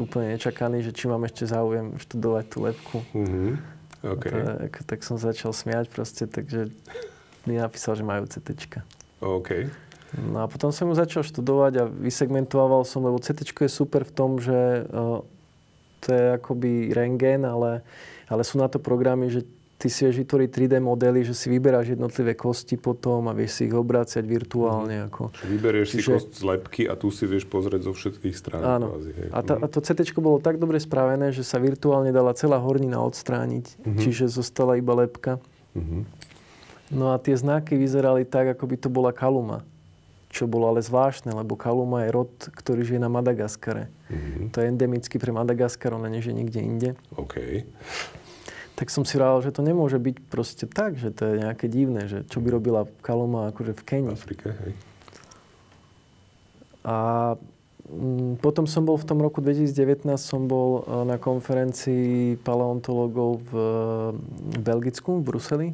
Speaker 2: úplne nečakaný, že či mám ešte záujem študovať tú lepku. Mm-hmm. Okay. Tak, tak som začal smiať proste, takže mi napísal, že majú CT.
Speaker 1: OK.
Speaker 2: No a potom som mu začal študovať a vysegmentoval som, lebo CT je super v tom, že uh, to je akoby rengén, ale ale sú na to programy, že ty si vieš vytvoriť 3D modely, že si vyberáš jednotlivé kosti potom a vieš si ich obrácať virtuálne. Mm. Ako.
Speaker 1: Vyberieš Čiže... si kost z lepky a tu si vieš pozrieť zo všetkých strán.
Speaker 2: Áno. Kvázi, hej. A, ta, mhm. a to CT bolo tak dobre spravené, že sa virtuálne dala celá hornina odstrániť. Mm-hmm. Čiže zostala iba lepka. Mm-hmm. No a tie znaky vyzerali tak, ako by to bola kaluma. Čo bolo ale zvláštne, lebo kaluma je rod, ktorý žije na Madagaskare. Mm-hmm. To je endemický pre Madagaskar, ona nežije nikde inde.
Speaker 1: Okay
Speaker 2: tak som si vrával, že to nemôže byť proste tak, že to je nejaké divné, že čo by robila Kaloma akože v Kenii.
Speaker 1: V Afrike, hej.
Speaker 2: A mm, potom som bol v tom roku 2019 som bol e, na konferencii paleontologov v, v Belgicku, v Bruseli.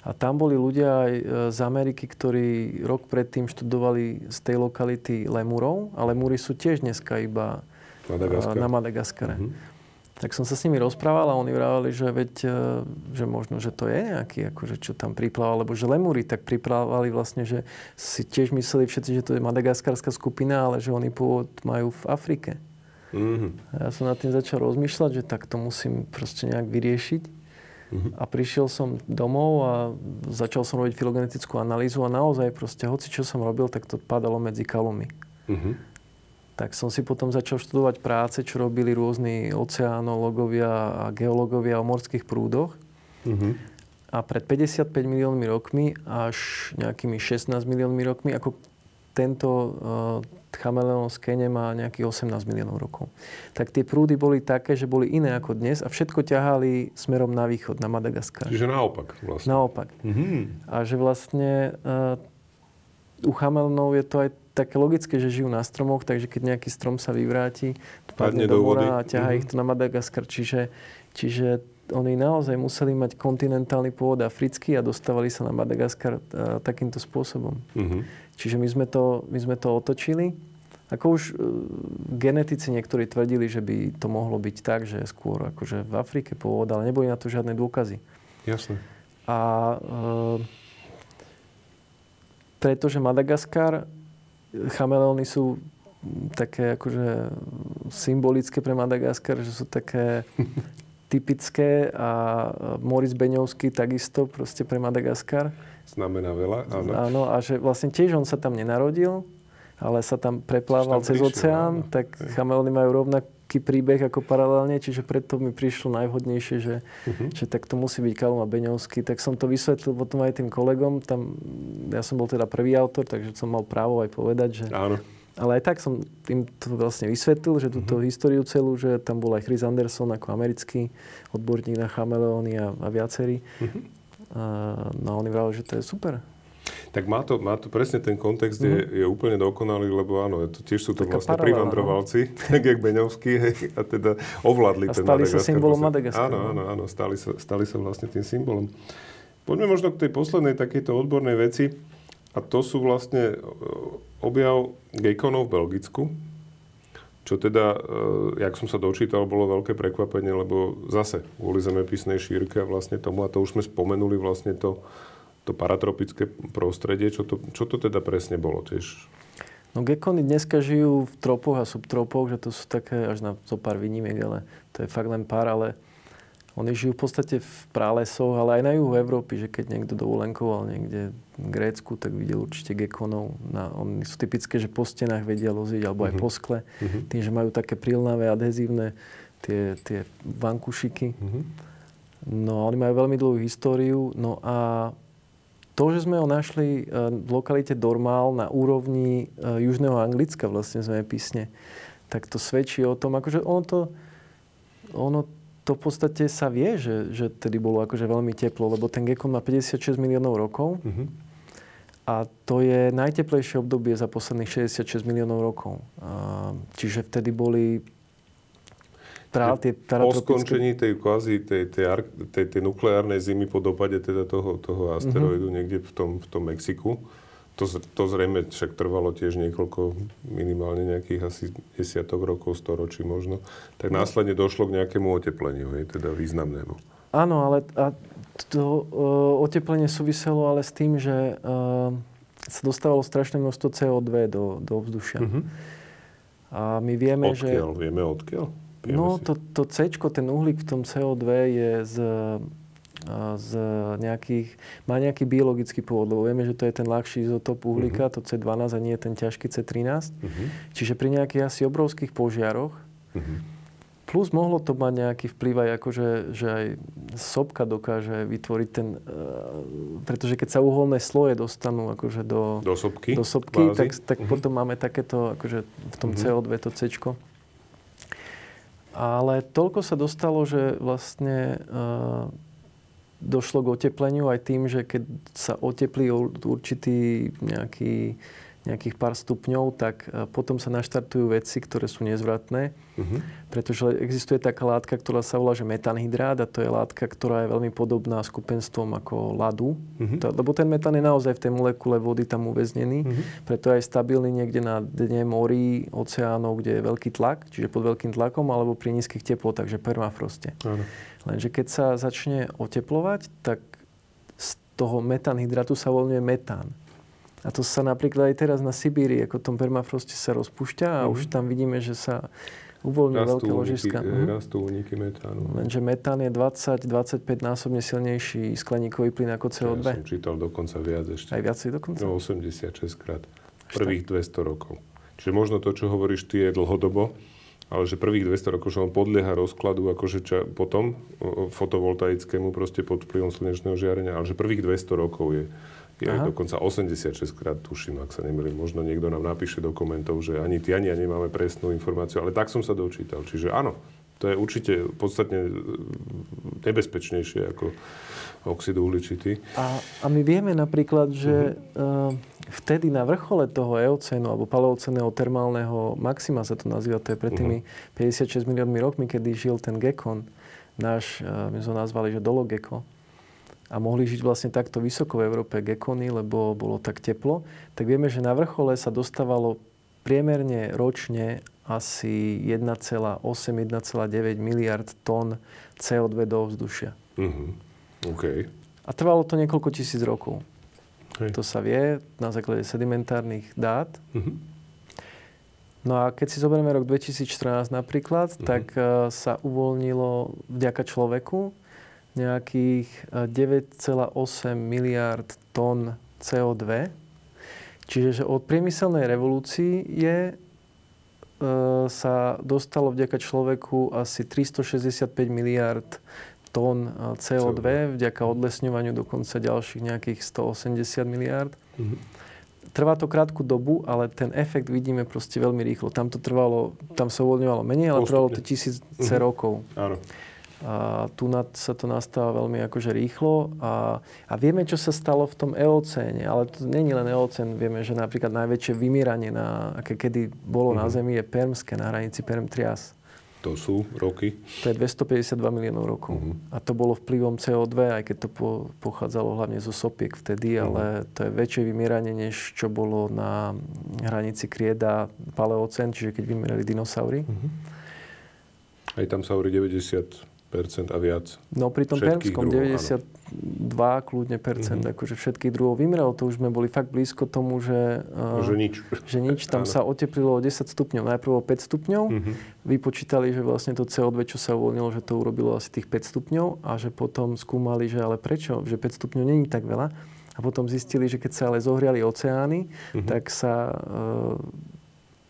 Speaker 2: A tam boli ľudia aj e, z Ameriky, ktorí rok predtým študovali z tej lokality lemurov. A lemúry sú tiež dneska iba Madagaskar. na Madagaskare. Mm-hmm tak som sa s nimi rozprával a oni vravali, že veď, e, že možno, že to je nejaký, akože čo tam priplával, lebo že lemúry tak priplávali vlastne, že si tiež mysleli všetci, že to je madagaskarská skupina, ale že oni pôvod majú v Afrike. Mm-hmm. A ja som nad tým začal rozmýšľať, že tak to musím proste nejak vyriešiť. Mm-hmm. A prišiel som domov a začal som robiť filogenetickú analýzu a naozaj proste, hoci čo som robil, tak to padalo medzi kalumy. Mm-hmm tak som si potom začal študovať práce, čo robili rôzni oceánológovia a geológovia o morských prúdoch. Mm-hmm. A pred 55 miliónmi rokmi až nejakými 16 miliónmi rokmi, ako tento uh, chameleon z Kene má nejakých 18 miliónov rokov. Tak tie prúdy boli také, že boli iné ako dnes a všetko ťahali smerom na východ, na Madagaskar.
Speaker 1: Čiže naopak vlastne.
Speaker 2: Naopak. Mm-hmm. A že vlastne uh, u chameleonov je to aj také logické, že žijú na stromoch, takže keď nejaký strom sa vyvráti, padne do, do mora a ťahá mm-hmm. ich to na Madagaskar. Čiže, čiže oni naozaj museli mať kontinentálny pôvod africký a dostávali sa na Madagaskar e, takýmto spôsobom. Mm-hmm. Čiže my sme, to, my sme to otočili. Ako už uh, genetici niektorí tvrdili, že by to mohlo byť tak, že skôr akože v Afrike pôvod, ale neboli na to žiadne dôkazy.
Speaker 1: Jasne.
Speaker 2: A uh, pretože Madagaskar chameleóny sú také akože symbolické pre Madagaskar, že sú také typické a Moris Beňovský takisto proste pre Madagaskar.
Speaker 1: Znamená veľa, áno.
Speaker 2: Áno, a že vlastne tiež on sa tam nenarodil, ale sa tam preplával tam cez oceán, áno. tak chameleóny majú rovnaký príbeh ako paralelne, čiže preto mi prišlo najvhodnejšie, že, uh-huh. že tak to musí byť Kalma Beňovský. Tak som to vysvetlil potom aj tým kolegom, tam, ja som bol teda prvý autor, takže som mal právo aj povedať, že...
Speaker 1: Áno.
Speaker 2: Ale aj tak som tým to vlastne vysvetlil, že túto uh-huh. históriu celú, že tam bol aj Chris Anderson ako americký odborník na chameleóny a, a viacerí. Uh-huh. No a oni vravili, že to je super.
Speaker 1: Tak má to, má to presne ten kontext, mm-hmm. je, mhm. je úplne dokonalý, lebo áno, to, tiež sú to Taká vlastne privandrovalci, no. tak jak Beňovský, hej, a teda ovládli a ten
Speaker 2: stali sa symbolom Madagaskaru.
Speaker 1: Áno, áno, áno, stali sa, stali sa vlastne tým symbolom. Poďme možno k tej poslednej takejto odbornej veci. A to sú vlastne e, objav gejkonov v Belgicku, čo teda, e, jak som sa dočítal, bolo veľké prekvapenie, lebo zase kvôli zemepisnej šírke a vlastne tomu, a to už sme spomenuli vlastne to, to paratropické prostredie. Čo to, čo to teda presne bolo tiež?
Speaker 2: No gekony dneska žijú v tropoch a subtropoch, že to sú také až na zo pár výnimiek, ale to je fakt len pár, ale oni žijú v podstate v prálesoch, ale aj na juhu Európy, že keď niekto dovolenkoval niekde v Grécku, tak videl určite gekonov. Na, oni sú typické, že po stenách vedia loziť, alebo aj po skle, mm-hmm. tým, že majú také prilnavé, adhezívne tie, tie vankušiky. Mm-hmm. No, oni majú veľmi dlhú históriu. No a to, že sme ho našli eh, v lokalite Dormal na úrovni eh, južného Anglicka vlastne písne, tak to svedčí o tom, akože ono to, ono to v podstate sa vie, že, že tedy bolo akože veľmi teplo, lebo ten Gekon má 56 miliónov rokov mm-hmm. a to je najteplejšie obdobie za posledných 66 miliónov rokov. čiže vtedy boli
Speaker 1: práve tie Po skončení tej kvázi, tej, tej, tej, tej nukleárnej zimy po dopade teda toho, toho asteroidu mm-hmm. niekde v tom, v tom Mexiku, to, to zrejme však trvalo tiež niekoľko, minimálne nejakých asi desiatok rokov, storočí možno, tak no. následne došlo k nejakému otepleniu, hej, teda významnému.
Speaker 2: Áno, ale a to uh, oteplenie súviselo ale s tým, že uh, sa dostávalo strašné množstvo CO2 do, do vzdušia. Uh-huh. A my vieme,
Speaker 1: odkiaľ?
Speaker 2: že...
Speaker 1: Vieme odkiaľ?
Speaker 2: Vieme no, si. to, to C, ten uhlík v tom CO2 je z, z nejakých, má nejaký biologický pôvod, lebo vieme, že to je ten ľahší izotop uhlíka, uh-huh. to C12 a nie ten ťažký C13. Uh-huh. Mhm. Čiže pri nejakých asi obrovských požiaroch, uh-huh. plus mohlo to mať nejaký vplyv aj akože, že aj sopka dokáže vytvoriť ten, uh, pretože keď sa uholné sloje dostanú akože do,
Speaker 1: do sopky,
Speaker 2: do sopky tak, tak uh-huh. potom máme takéto, akože v tom uh-huh. CO2 to C. Ale toľko sa dostalo, že vlastne uh, došlo k otepleniu aj tým, že keď sa oteplí určitý nejaký nejakých pár stupňov, tak e, potom sa naštartujú veci, ktoré sú nezvratné. Uh-huh. Pretože existuje taká látka, ktorá sa volá, že metanhydrát a to je látka, ktorá je veľmi podobná skupenstvom ako ľadu. Uh-huh. To, lebo ten metán je naozaj v tej molekule vody tam uväznený. Uh-huh. Preto je aj stabilný niekde na dne morí, oceánov, kde je veľký tlak, čiže pod veľkým tlakom, alebo pri nízkych teplotách, takže permafroste. Uh-huh. Lenže keď sa začne oteplovať, tak z toho metanhydrátu sa voľňuje metán. A to sa napríklad aj teraz na Sibíri, ako v tom permafroste sa rozpúšťa a mm-hmm. už tam vidíme, že sa uvoľňujú veľké ložiska.
Speaker 1: Mm-hmm. Rastú úniky metánu.
Speaker 2: Lenže metán je 20-25 násobne silnejší skleníkový plyn ako CO2.
Speaker 1: Ja som čítal dokonca viac ešte.
Speaker 2: Aj viacej dokonca?
Speaker 1: No 86 krát. Prvých 200 rokov. Čiže možno to, čo hovoríš ty, je dlhodobo, ale že prvých 200 rokov, že on podlieha rozkladu akože ča, potom fotovoltaickému proste pod vplyvom slnečného žiarenia, ale že prvých 200 rokov je je Aha. dokonca 86 krát, tuším, ak sa nemýlim. Možno niekto nám napíše do komentov, že ani ty, ani ja nemáme presnú informáciu, ale tak som sa dočítal. Čiže áno, to je určite podstatne e, nebezpečnejšie ako oxid uhličitý.
Speaker 2: A, a my vieme napríklad, že uh-huh. uh, vtedy na vrchole toho eocénu alebo paleoceného termálneho maxima sa to nazýva, to je pred tými uh-huh. Mhm. 56 miliónmi rokmi, kedy žil ten gekon, náš, uh, my sme ho nazvali, že dologeko, a mohli žiť vlastne takto vysoko v Európe gekony, lebo bolo tak teplo, tak vieme, že na vrchole sa dostávalo priemerne ročne asi 1,8-1,9 miliard tón CO2 do vzdušia.
Speaker 1: Uh-huh. Okay.
Speaker 2: A trvalo to niekoľko tisíc rokov. Hej. To sa vie na základe sedimentárnych dát. Uh-huh. No a keď si zoberieme rok 2014 napríklad, uh-huh. tak uh, sa uvoľnilo vďaka človeku nejakých 9,8 eh, miliard tón CO2. Čiže že od priemyselnej revolúcii je, sa dostalo vďaka človeku asi 365 miliard tón eh, CO2, CO2. vďaka odlesňovaniu dokonca ďalších nejakých 180 miliard. Mm-hmm. Trvá to krátku dobu, ale ten efekt vidíme proste veľmi rýchlo. Tam to trvalo, tam sa uvoľňovalo menej, ale Postupne. trvalo to tisíce mm-hmm. rokov.
Speaker 1: Áno.
Speaker 2: A tu sa to nastáva veľmi akože rýchlo a, a vieme, čo sa stalo v tom eocéne, ale to není len eocén, vieme, že napríklad najväčšie vymieranie, na, aké kedy bolo mm-hmm. na mhm. Zemi, je Permské, na hranici Perm-Trias.
Speaker 1: To sú roky?
Speaker 2: To je 252 miliónov rokov. Mm-hmm. A to bolo vplyvom CO2, aj keď to po, pochádzalo hlavne zo sopiek vtedy, mm-hmm. ale to je väčšie vymieranie, než čo bolo na hranici Krieda Paleocén, čiže keď vymierali dinosaury. Mm-hmm.
Speaker 1: Aj tam sa hovorí 90 a viac.
Speaker 2: No pri tom Permskom 90, 2 kľudne percent, mm-hmm. akože všetkých druhov vymrelo. To už sme boli fakt blízko tomu, že...
Speaker 1: Uh, že nič.
Speaker 2: Že nič. Tam sa oteplilo o 10 stupňov. Najprv o 5 stupňov. Mm-hmm. Vypočítali, že vlastne to CO2, čo sa uvoľnilo, že to urobilo asi tých 5 stupňov a že potom skúmali, že ale prečo, že 5 stupňov není tak veľa. A potom zistili, že keď sa ale zohriali oceány, mm-hmm. tak sa... Uh,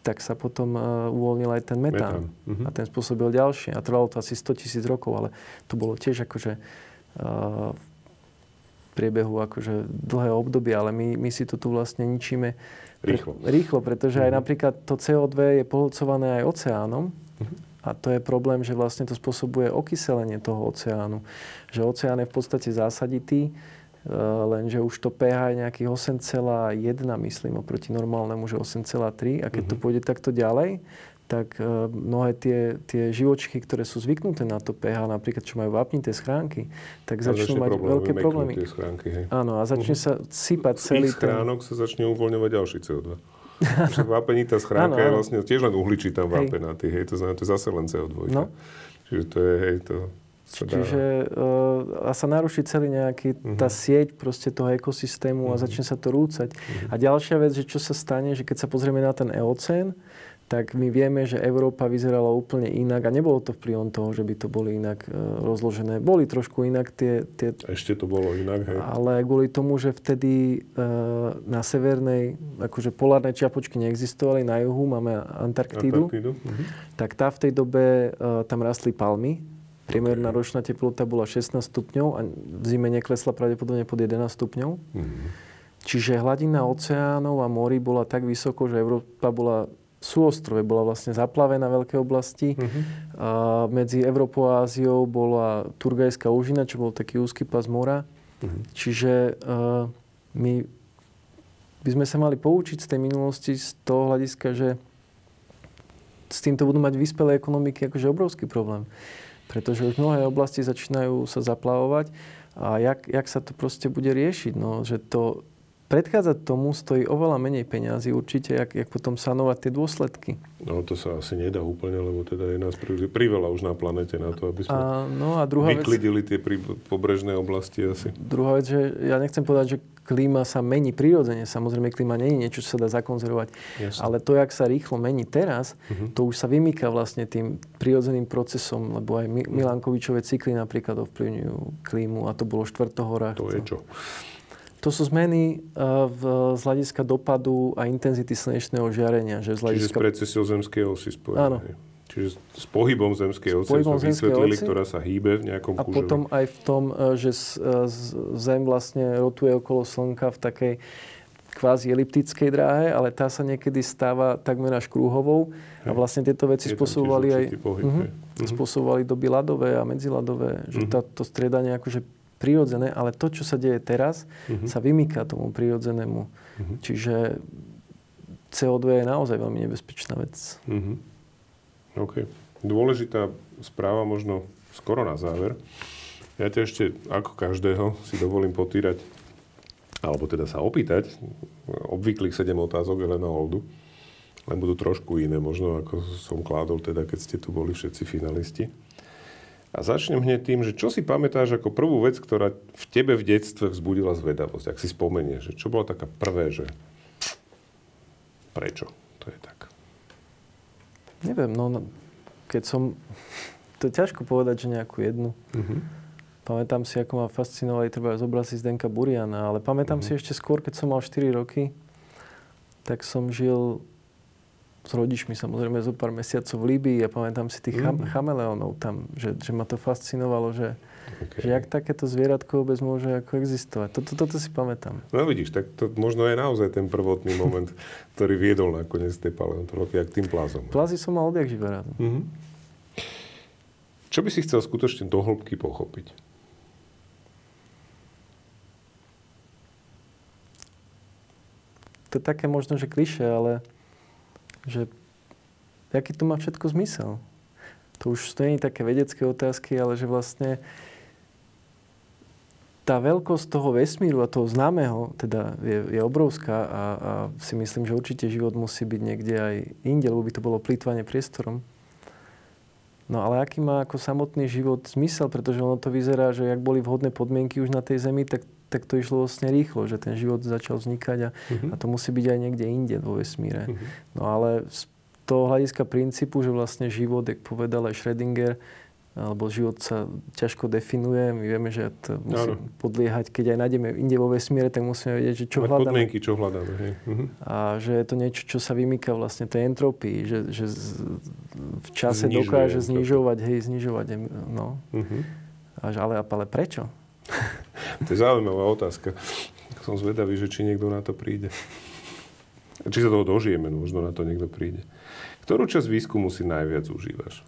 Speaker 2: tak sa potom uh, uvoľnil aj ten metán. metán. Uh-huh. A ten spôsobil ďalšie. A trvalo to asi 100 tisíc rokov, ale to bolo tiež akože uh, v priebehu akože dlhé obdobie, ale my, my si to tu vlastne ničíme
Speaker 1: rýchlo.
Speaker 2: Pre, rýchlo, pretože uh-huh. aj mhm. napríklad to CO2 je pohlcované aj oceánom. Uh-huh. A to je problém, že vlastne to spôsobuje okyselenie toho oceánu. Že oceán je v podstate zásaditý lenže už to pH je nejakých 8,1, myslím, oproti normálnemu, že 8,3. A keď mm-hmm. to mhm. pôjde takto ďalej, tak uh, mnohé tie, tie živočichy, ktoré sú zvyknuté na to pH, napríklad čo majú vápnité schránky, tak začnú mať problémy, veľké problémy.
Speaker 1: Schránky, hej.
Speaker 2: Áno, a začne uh-huh. sa sypať celý
Speaker 1: Z schránok ten... sa začne uvoľňovať ďalší CO2. Však vápenitá schránka je vlastne tiež len uhličitá vápenatý, hej, to znamená, to je zase len CO2. No. Čiže to je, hej, to
Speaker 2: Čiže uh, a sa naruší celý nejaký, uh-huh. tá sieť proste toho ekosystému uh-huh. a mhm. začne sa to rúcať. Uh-huh. A ďalšia vec, že čo sa stane, že keď sa pozrieme na ten eocén, tak my vieme, že Európa vyzerala úplne inak a nebolo to vplyvom toho, že by to boli inak uh, rozložené. Boli trošku inak tie, tie...
Speaker 1: Ešte to bolo inak, hej.
Speaker 2: Ale kvôli tomu, že vtedy uh, na severnej, akože polárne čiapočky neexistovali, na juhu máme Antarktídu, Antarktídu. Uh-huh. tak tá v tej dobe, tam rastli palmy Priemerná ročná teplota bola 16 stupňov a v zime neklesla pravdepodobne pod 11 stupňov. Mm-hmm. Čiže hladina oceánov a morí bola tak vysoko, že Európa bola súostrove, bola vlastne zaplavená veľké oblasti. Mm-hmm. A medzi Európou a Áziou bola Turgajská úžina, čo bol taký úzky pas mora. Mm-hmm. Čiže uh, my by sme sa mali poučiť z tej minulosti z toho hľadiska, že s týmto budú mať vyspelé ekonomiky akože obrovský problém pretože už mnohé oblasti začínajú sa zaplavovať a jak, jak sa to proste bude riešiť, no, že to predchádzať tomu stojí oveľa menej peňazí určite, jak, jak potom sanovať tie dôsledky.
Speaker 1: No to sa asi nedá úplne, lebo teda je nás priveľa už na planete na to, aby sme
Speaker 2: a, no a druhá
Speaker 1: vyklidili vec, tie pri, pobrežné oblasti asi.
Speaker 2: Druhá vec, že ja nechcem povedať, že klíma sa mení prirodzene. Samozrejme, klíma nie je niečo, čo sa dá zakonzervovať. Jasne. Ale to, jak sa rýchlo mení teraz, uh-huh. to už sa vymýka vlastne tým prirodzeným procesom, lebo aj mhm. Milankovičové cykly napríklad ovplyvňujú klímu a to bolo štvrtohora.
Speaker 1: To je čo?
Speaker 2: To sú zmeny eh, v, z hľadiska dopadu a intenzity slnečného žiarenia. Že z hľadiska...
Speaker 1: Čiže s precesiou zemskej osy spojené. Áno. Čiže s pohybom zemskej osy sme vysvetlili, oci, ktorá sa hýbe v nejakom
Speaker 2: A kúžovi. potom aj v tom, eh, že eh, Zem vlastne rotuje okolo Slnka v takej kvázi eliptickej dráhe, ale tá sa niekedy stáva takmer až krúhovou. A vlastne tieto veci spôsobovali aj pohyb, uh-huh, uh-huh. spôsobovali doby ľadové a medziladové. Že uh-huh. to striedanie akože prirodzené, ale to, čo sa deje teraz, uh-huh. sa vymýka tomu prirodzenému. Uh-huh. Čiže CO2 je naozaj veľmi nebezpečná vec. Uh-huh.
Speaker 1: OK. Dôležitá správa možno skoro na záver. Ja ťa ešte, ako každého, si dovolím potýrať, alebo teda sa opýtať, obvyklých 7 otázok Elena Oldu, len budú trošku iné, možno ako som kládol teda, keď ste tu boli všetci finalisti. A začnem hneď tým, že čo si pamätáš ako prvú vec, ktorá v tebe v detstve vzbudila zvedavosť, ak si spomenieš, že čo bolo taká prvé, že prečo to je tak?
Speaker 2: Neviem, no, no keď som, to je ťažko povedať, že nejakú jednu. Uh-huh. Pamätám si, ako ma fascinovali treba z obrazy Zdenka Buriana, ale pamätám uh-huh. si ešte skôr, keď som mal 4 roky, tak som žil s rodičmi samozrejme zo pár mesiacov v Líbii a pamätám si tých mm. chameleónov tam, že, že ma to fascinovalo, že, okay. že jak takéto zvieratko vôbec môže ako existovať. Toto, toto si pamätám.
Speaker 1: No vidíš, tak to možno je naozaj ten prvotný moment, ktorý viedol nakoniec tej paleontológie k tým plázom.
Speaker 2: Plázy som mal odjak živa rád. Mm-hmm.
Speaker 1: Čo by si chcel skutočne do hĺbky pochopiť?
Speaker 2: To je také možno, že kliše, ale že aký to má všetko zmysel. To už to nie je také vedecké otázky, ale že vlastne tá veľkosť toho vesmíru a toho známeho teda je, je obrovská a, a si myslím, že určite život musí byť niekde aj inde, lebo by to bolo plýtvanie priestorom. No ale aký má ako samotný život zmysel, pretože ono to vyzerá, že ak boli vhodné podmienky už na tej Zemi, tak, tak to išlo vlastne rýchlo, že ten život začal vznikať a, uh-huh. a to musí byť aj niekde inde vo vesmíre. Uh-huh. No ale z toho hľadiska princípu, že vlastne život, jak povedal aj Schrödinger, alebo život sa ťažko definuje. My vieme, že to musí ano. podliehať, keď aj nájdeme inde vo vesmíre, tak musíme vedieť, že čo Mať hľadáme.
Speaker 1: podmienky, čo hľadáme. Hej. Uh-huh.
Speaker 2: A že je to niečo, čo sa vymýka vlastne tej entropii, že, že z, v čase Znižuje dokáže entropii. znižovať, hej, znižovať. No. Uh-huh. Až, ale, ale prečo?
Speaker 1: To je zaujímavá otázka. Som zvedavý, že či niekto na to príde. Či sa toho dožijeme, no možno na to niekto príde. Ktorú časť výskumu si najviac užívaš?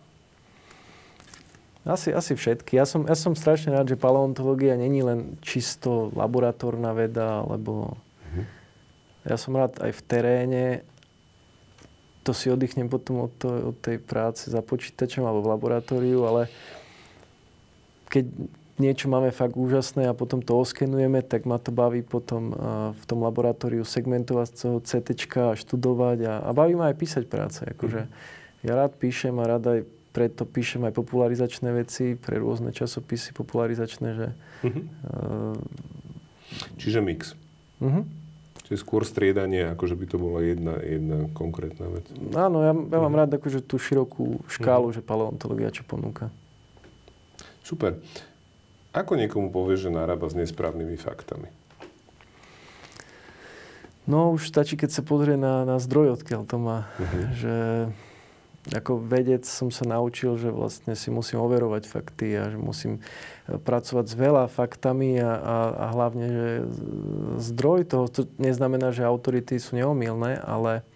Speaker 2: Asi, asi všetky. Ja som, ja som strašne rád, že paleontológia není len čisto laboratórna veda, lebo uh-huh. ja som rád aj v teréne. To si oddychnem potom od, to, od tej práce za počítačom alebo v laboratóriu, ale keď niečo máme fakt úžasné a potom to oskenujeme, tak ma to baví potom v tom laboratóriu segmentovať z toho CT a študovať a, a baví ma aj písať práce. Akože, uh-huh. Ja rád píšem a rád aj preto píšem aj popularizačné veci pre rôzne časopisy popularizačné, že... Uh-huh. Uh,
Speaker 1: Čiže mix. Uh-huh. Čiže skôr striedanie, ako že by to bola jedna, jedna konkrétna vec.
Speaker 2: Áno, ja, ja mám uh-huh. rád akože tú širokú škálu, uh-huh. že paleontológia čo ponúka.
Speaker 1: Super. Ako niekomu povieš, že narába s nesprávnymi faktami?
Speaker 2: No už stačí, keď sa pozrie na, na zdroj, odkiaľ to má. Uh-huh. Že ako vedec som sa naučil, že vlastne si musím overovať fakty a že musím e, pracovať s veľa faktami a, a, a hlavne, že zdroj toho, to neznamená, že autority sú neomilné, ale,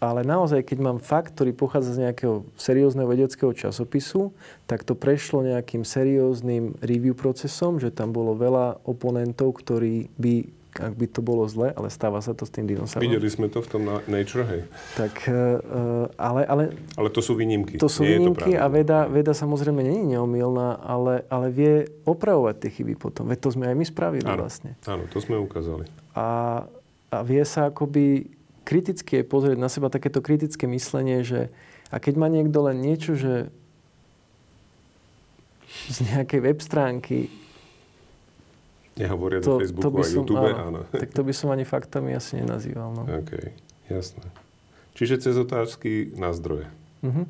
Speaker 2: ale naozaj, keď mám fakt, ktorý pochádza z nejakého seriózneho vedeckého časopisu, tak to prešlo nejakým serióznym review procesom, že tam bolo veľa oponentov, ktorí by ak by to bolo zle, ale stáva sa to s tým dinosaurom.
Speaker 1: Videli sme to v tom Nature, hej.
Speaker 2: Tak, uh, ale, ale...
Speaker 1: Ale to sú výnimky.
Speaker 2: To sú Nie výnimky a veda, veda samozrejme nie je neomilná, ale, ale vie opravovať tie chyby potom. Veď to sme aj my spravili áno, vlastne.
Speaker 1: Áno, to sme ukázali.
Speaker 2: A, a vie sa akoby kriticky pozrieť na seba takéto kritické myslenie, že a keď má niekto len niečo, že z nejakej web stránky
Speaker 1: Nehovoria to, do Facebooku to by a YouTube, áno, áno.
Speaker 2: Tak to by som ani faktami asi nenazýval. No.
Speaker 1: OK, jasné. Čiže cez otázky na zdroje. Uh-huh.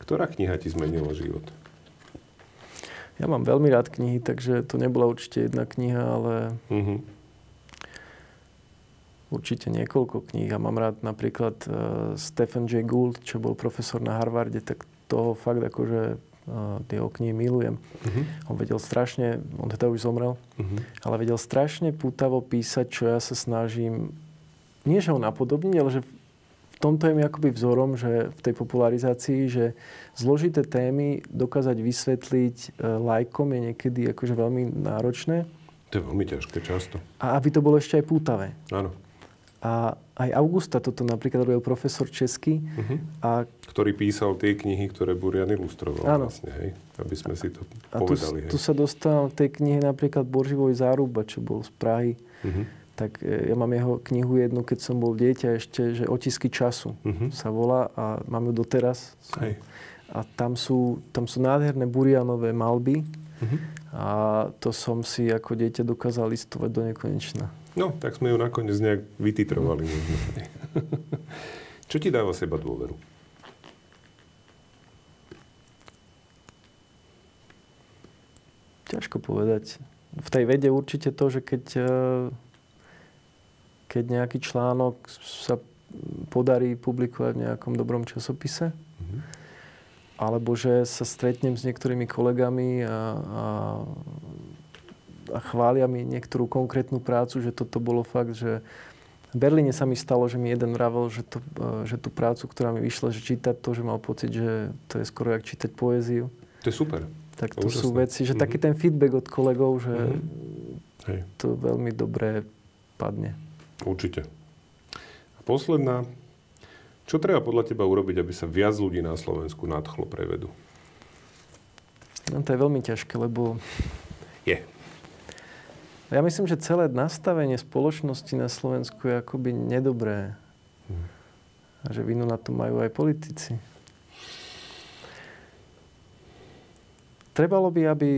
Speaker 1: Ktorá kniha ti zmenila život?
Speaker 2: Ja mám veľmi rád knihy, takže to nebola určite jedna kniha, ale uh-huh. Určite niekoľko kníh. Ja mám rád napríklad uh, Stephen J. Gould, čo bol profesor na Harvarde, tak toho fakt akože tie jeho knihy milujem. Uh-huh. On vedel strašne, on teda už zomrel, uh-huh. ale vedel strašne pútavo písať, čo ja sa snažím, nie že ho napodobniť, ale že v tomto je mi akoby vzorom, že v tej popularizácii, že zložité témy dokázať vysvetliť e, lajkom je niekedy akože veľmi náročné.
Speaker 1: To je veľmi ťažké často.
Speaker 2: A aby to bolo ešte aj pútavé.
Speaker 1: Áno.
Speaker 2: A aj Augusta toto napríklad robil profesor český. Uh-huh. A...
Speaker 1: Ktorý písal tie knihy, ktoré Burian ilustroval Áno. vlastne, hej? Aby sme si to a povedali.
Speaker 2: A tu, tu sa dostal v tej knihe napríklad Borživoj záruba, čo bol z Prahy. Uh-huh. Tak e, ja mám jeho knihu jednu, keď som bol dieťa ešte, že Otisky času uh-huh. sa volá a mám ju doteraz. Hej. A tam sú, tam sú nádherné burianové malby. Uh-huh. A to som si ako dieťa dokázal listovať do nekonečna.
Speaker 1: No, tak sme ju nakoniec nejak vytitrovali. Čo ti dáva seba dôveru?
Speaker 2: Ťažko povedať. V tej vede určite to, že keď, eh, keď nejaký článok sa podarí publikovať v nejakom dobrom časopise, mm-hmm. alebo že sa stretnem s niektorými kolegami a, a a chvália mi niektorú konkrétnu prácu, že toto bolo fakt, že v Berlíne sa mi stalo, že mi jeden vravel, že, to, e, že tú prácu, ktorá mi vyšla, že čítať to, že mal pocit, že to je skoro jak čítať poéziu.
Speaker 1: To je super.
Speaker 2: Tak to, to sú veci, že mm-hmm. taký ten feedback od kolegov, že mm-hmm. Hej. to veľmi dobre padne.
Speaker 1: Určite. A posledná. Čo treba podľa teba urobiť, aby sa viac ľudí na Slovensku nadchlo pre vedu?
Speaker 2: No to je veľmi ťažké, lebo...
Speaker 1: Je.
Speaker 2: Ja myslím, že celé nastavenie spoločnosti na Slovensku je akoby nedobré. Hmm. A že vinu na to majú aj politici. trebalo by, aby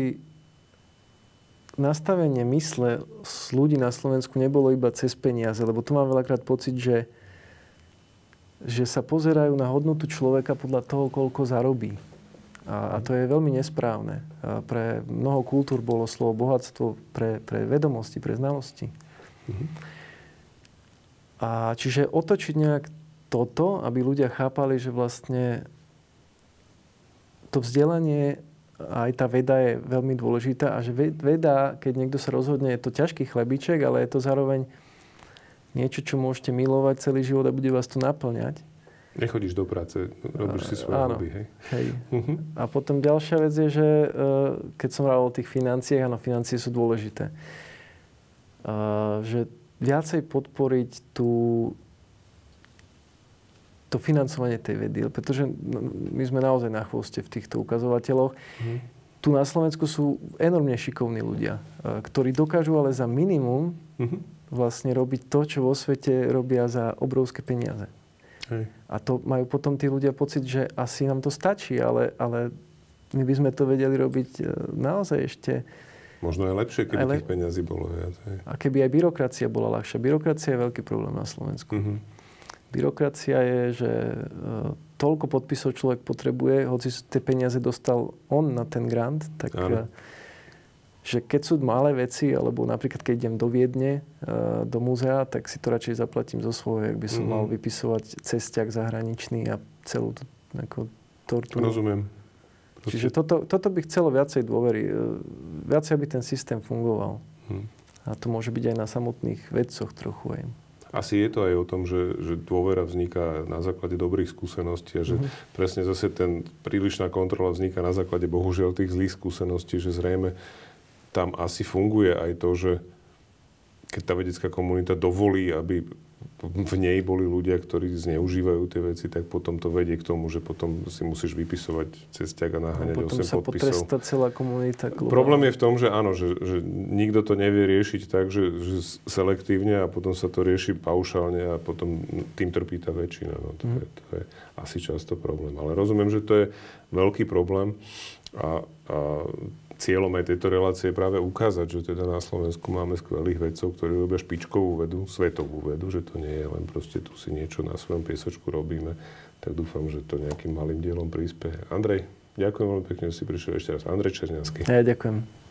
Speaker 2: nastavenie mysle z ľudí na Slovensku nebolo iba cez peniaze, lebo tu mám veľakrát pocit, že, že sa pozerajú na hodnotu človeka podľa toho, koľko zarobí. A, a to je veľmi nesprávne. A pre mnoho kultúr bolo slovo bohatstvo pre, pre vedomosti, pre znalosti. Mm-hmm. A čiže otočiť nejak toto, aby ľudia chápali, že vlastne to vzdelanie aj tá veda je veľmi dôležitá a že veda, keď niekto sa rozhodne, je to ťažký chlebiček, ale je to zároveň niečo, čo môžete milovať celý život a bude vás to naplňať.
Speaker 1: Nechodíš do práce, robíš si svoje
Speaker 2: áno,
Speaker 1: hobby, hej?
Speaker 2: hej. Uh-huh. A potom ďalšia vec je, že uh, keď som hovoril o tých financiách, áno, financie sú dôležité. Uh, že viacej podporiť tú, to financovanie tej vedy, pretože my sme naozaj na chvoste v týchto ukazovateľoch. Uh-huh. Tu na Slovensku sú enormne šikovní ľudia, uh, ktorí dokážu ale za minimum uh-huh. vlastne robiť to, čo vo svete robia za obrovské peniaze. Hej. A to majú potom tí ľudia pocit, že asi nám to stačí, ale, ale my by sme to vedeli robiť e, naozaj ešte...
Speaker 1: Možno aj lepšie, keby aj tých peniazí bolo viac. Hej.
Speaker 2: A keby aj byrokracia bola ľahšia. Byrokracia je veľký problém na Slovensku. Uh-huh. Byrokracia je, že uh, toľko podpisov človek potrebuje, hoci tie peniaze dostal on na ten grant, tak... Uh, že keď sú malé veci, alebo napríklad keď idem do Viedne, e, do múzea, tak si to radšej zaplatím zo svojho, ak by som mm-hmm. mal vypisovať cestiak zahraničný a celú ako, tortu.
Speaker 1: Rozumiem.
Speaker 2: Proste. Čiže toto, toto by chcelo viacej dôvery. E, viacej, aby ten systém fungoval. Hmm. A to môže byť aj na samotných vedcoch trochu aj.
Speaker 1: Asi je to aj o tom, že, že dôvera vzniká na základe dobrých skúseností a že mm-hmm. presne zase ten prílišná kontrola vzniká na základe bohužiaľ tých zlých skúseností, že zrejme tam asi funguje aj to, že keď tá vedecká komunita dovolí, aby v nej boli ľudia, ktorí zneužívajú tie veci, tak potom to vedie k tomu, že potom si musíš vypisovať cestiak a naháňať no, 8
Speaker 2: sa
Speaker 1: podpisov.
Speaker 2: Potom celá komunita.
Speaker 1: Globálne. Problém je v tom, že áno, že, že nikto to nevie riešiť tak, že, že selektívne a potom sa to rieši paušálne a potom tým trpí tá väčšina. No, to, mm. je, to je asi často problém. Ale rozumiem, že to je veľký problém a, a cieľom aj tejto relácie je práve ukázať, že teda na Slovensku máme skvelých vedcov, ktorí robia špičkovú vedu, svetovú vedu, že to nie je len proste tu si niečo na svojom piesočku robíme. Tak dúfam, že to nejakým malým dielom príspeje. Andrej, ďakujem veľmi pekne, že si prišiel ešte raz. Andrej Černiansky.
Speaker 2: Ja ďakujem.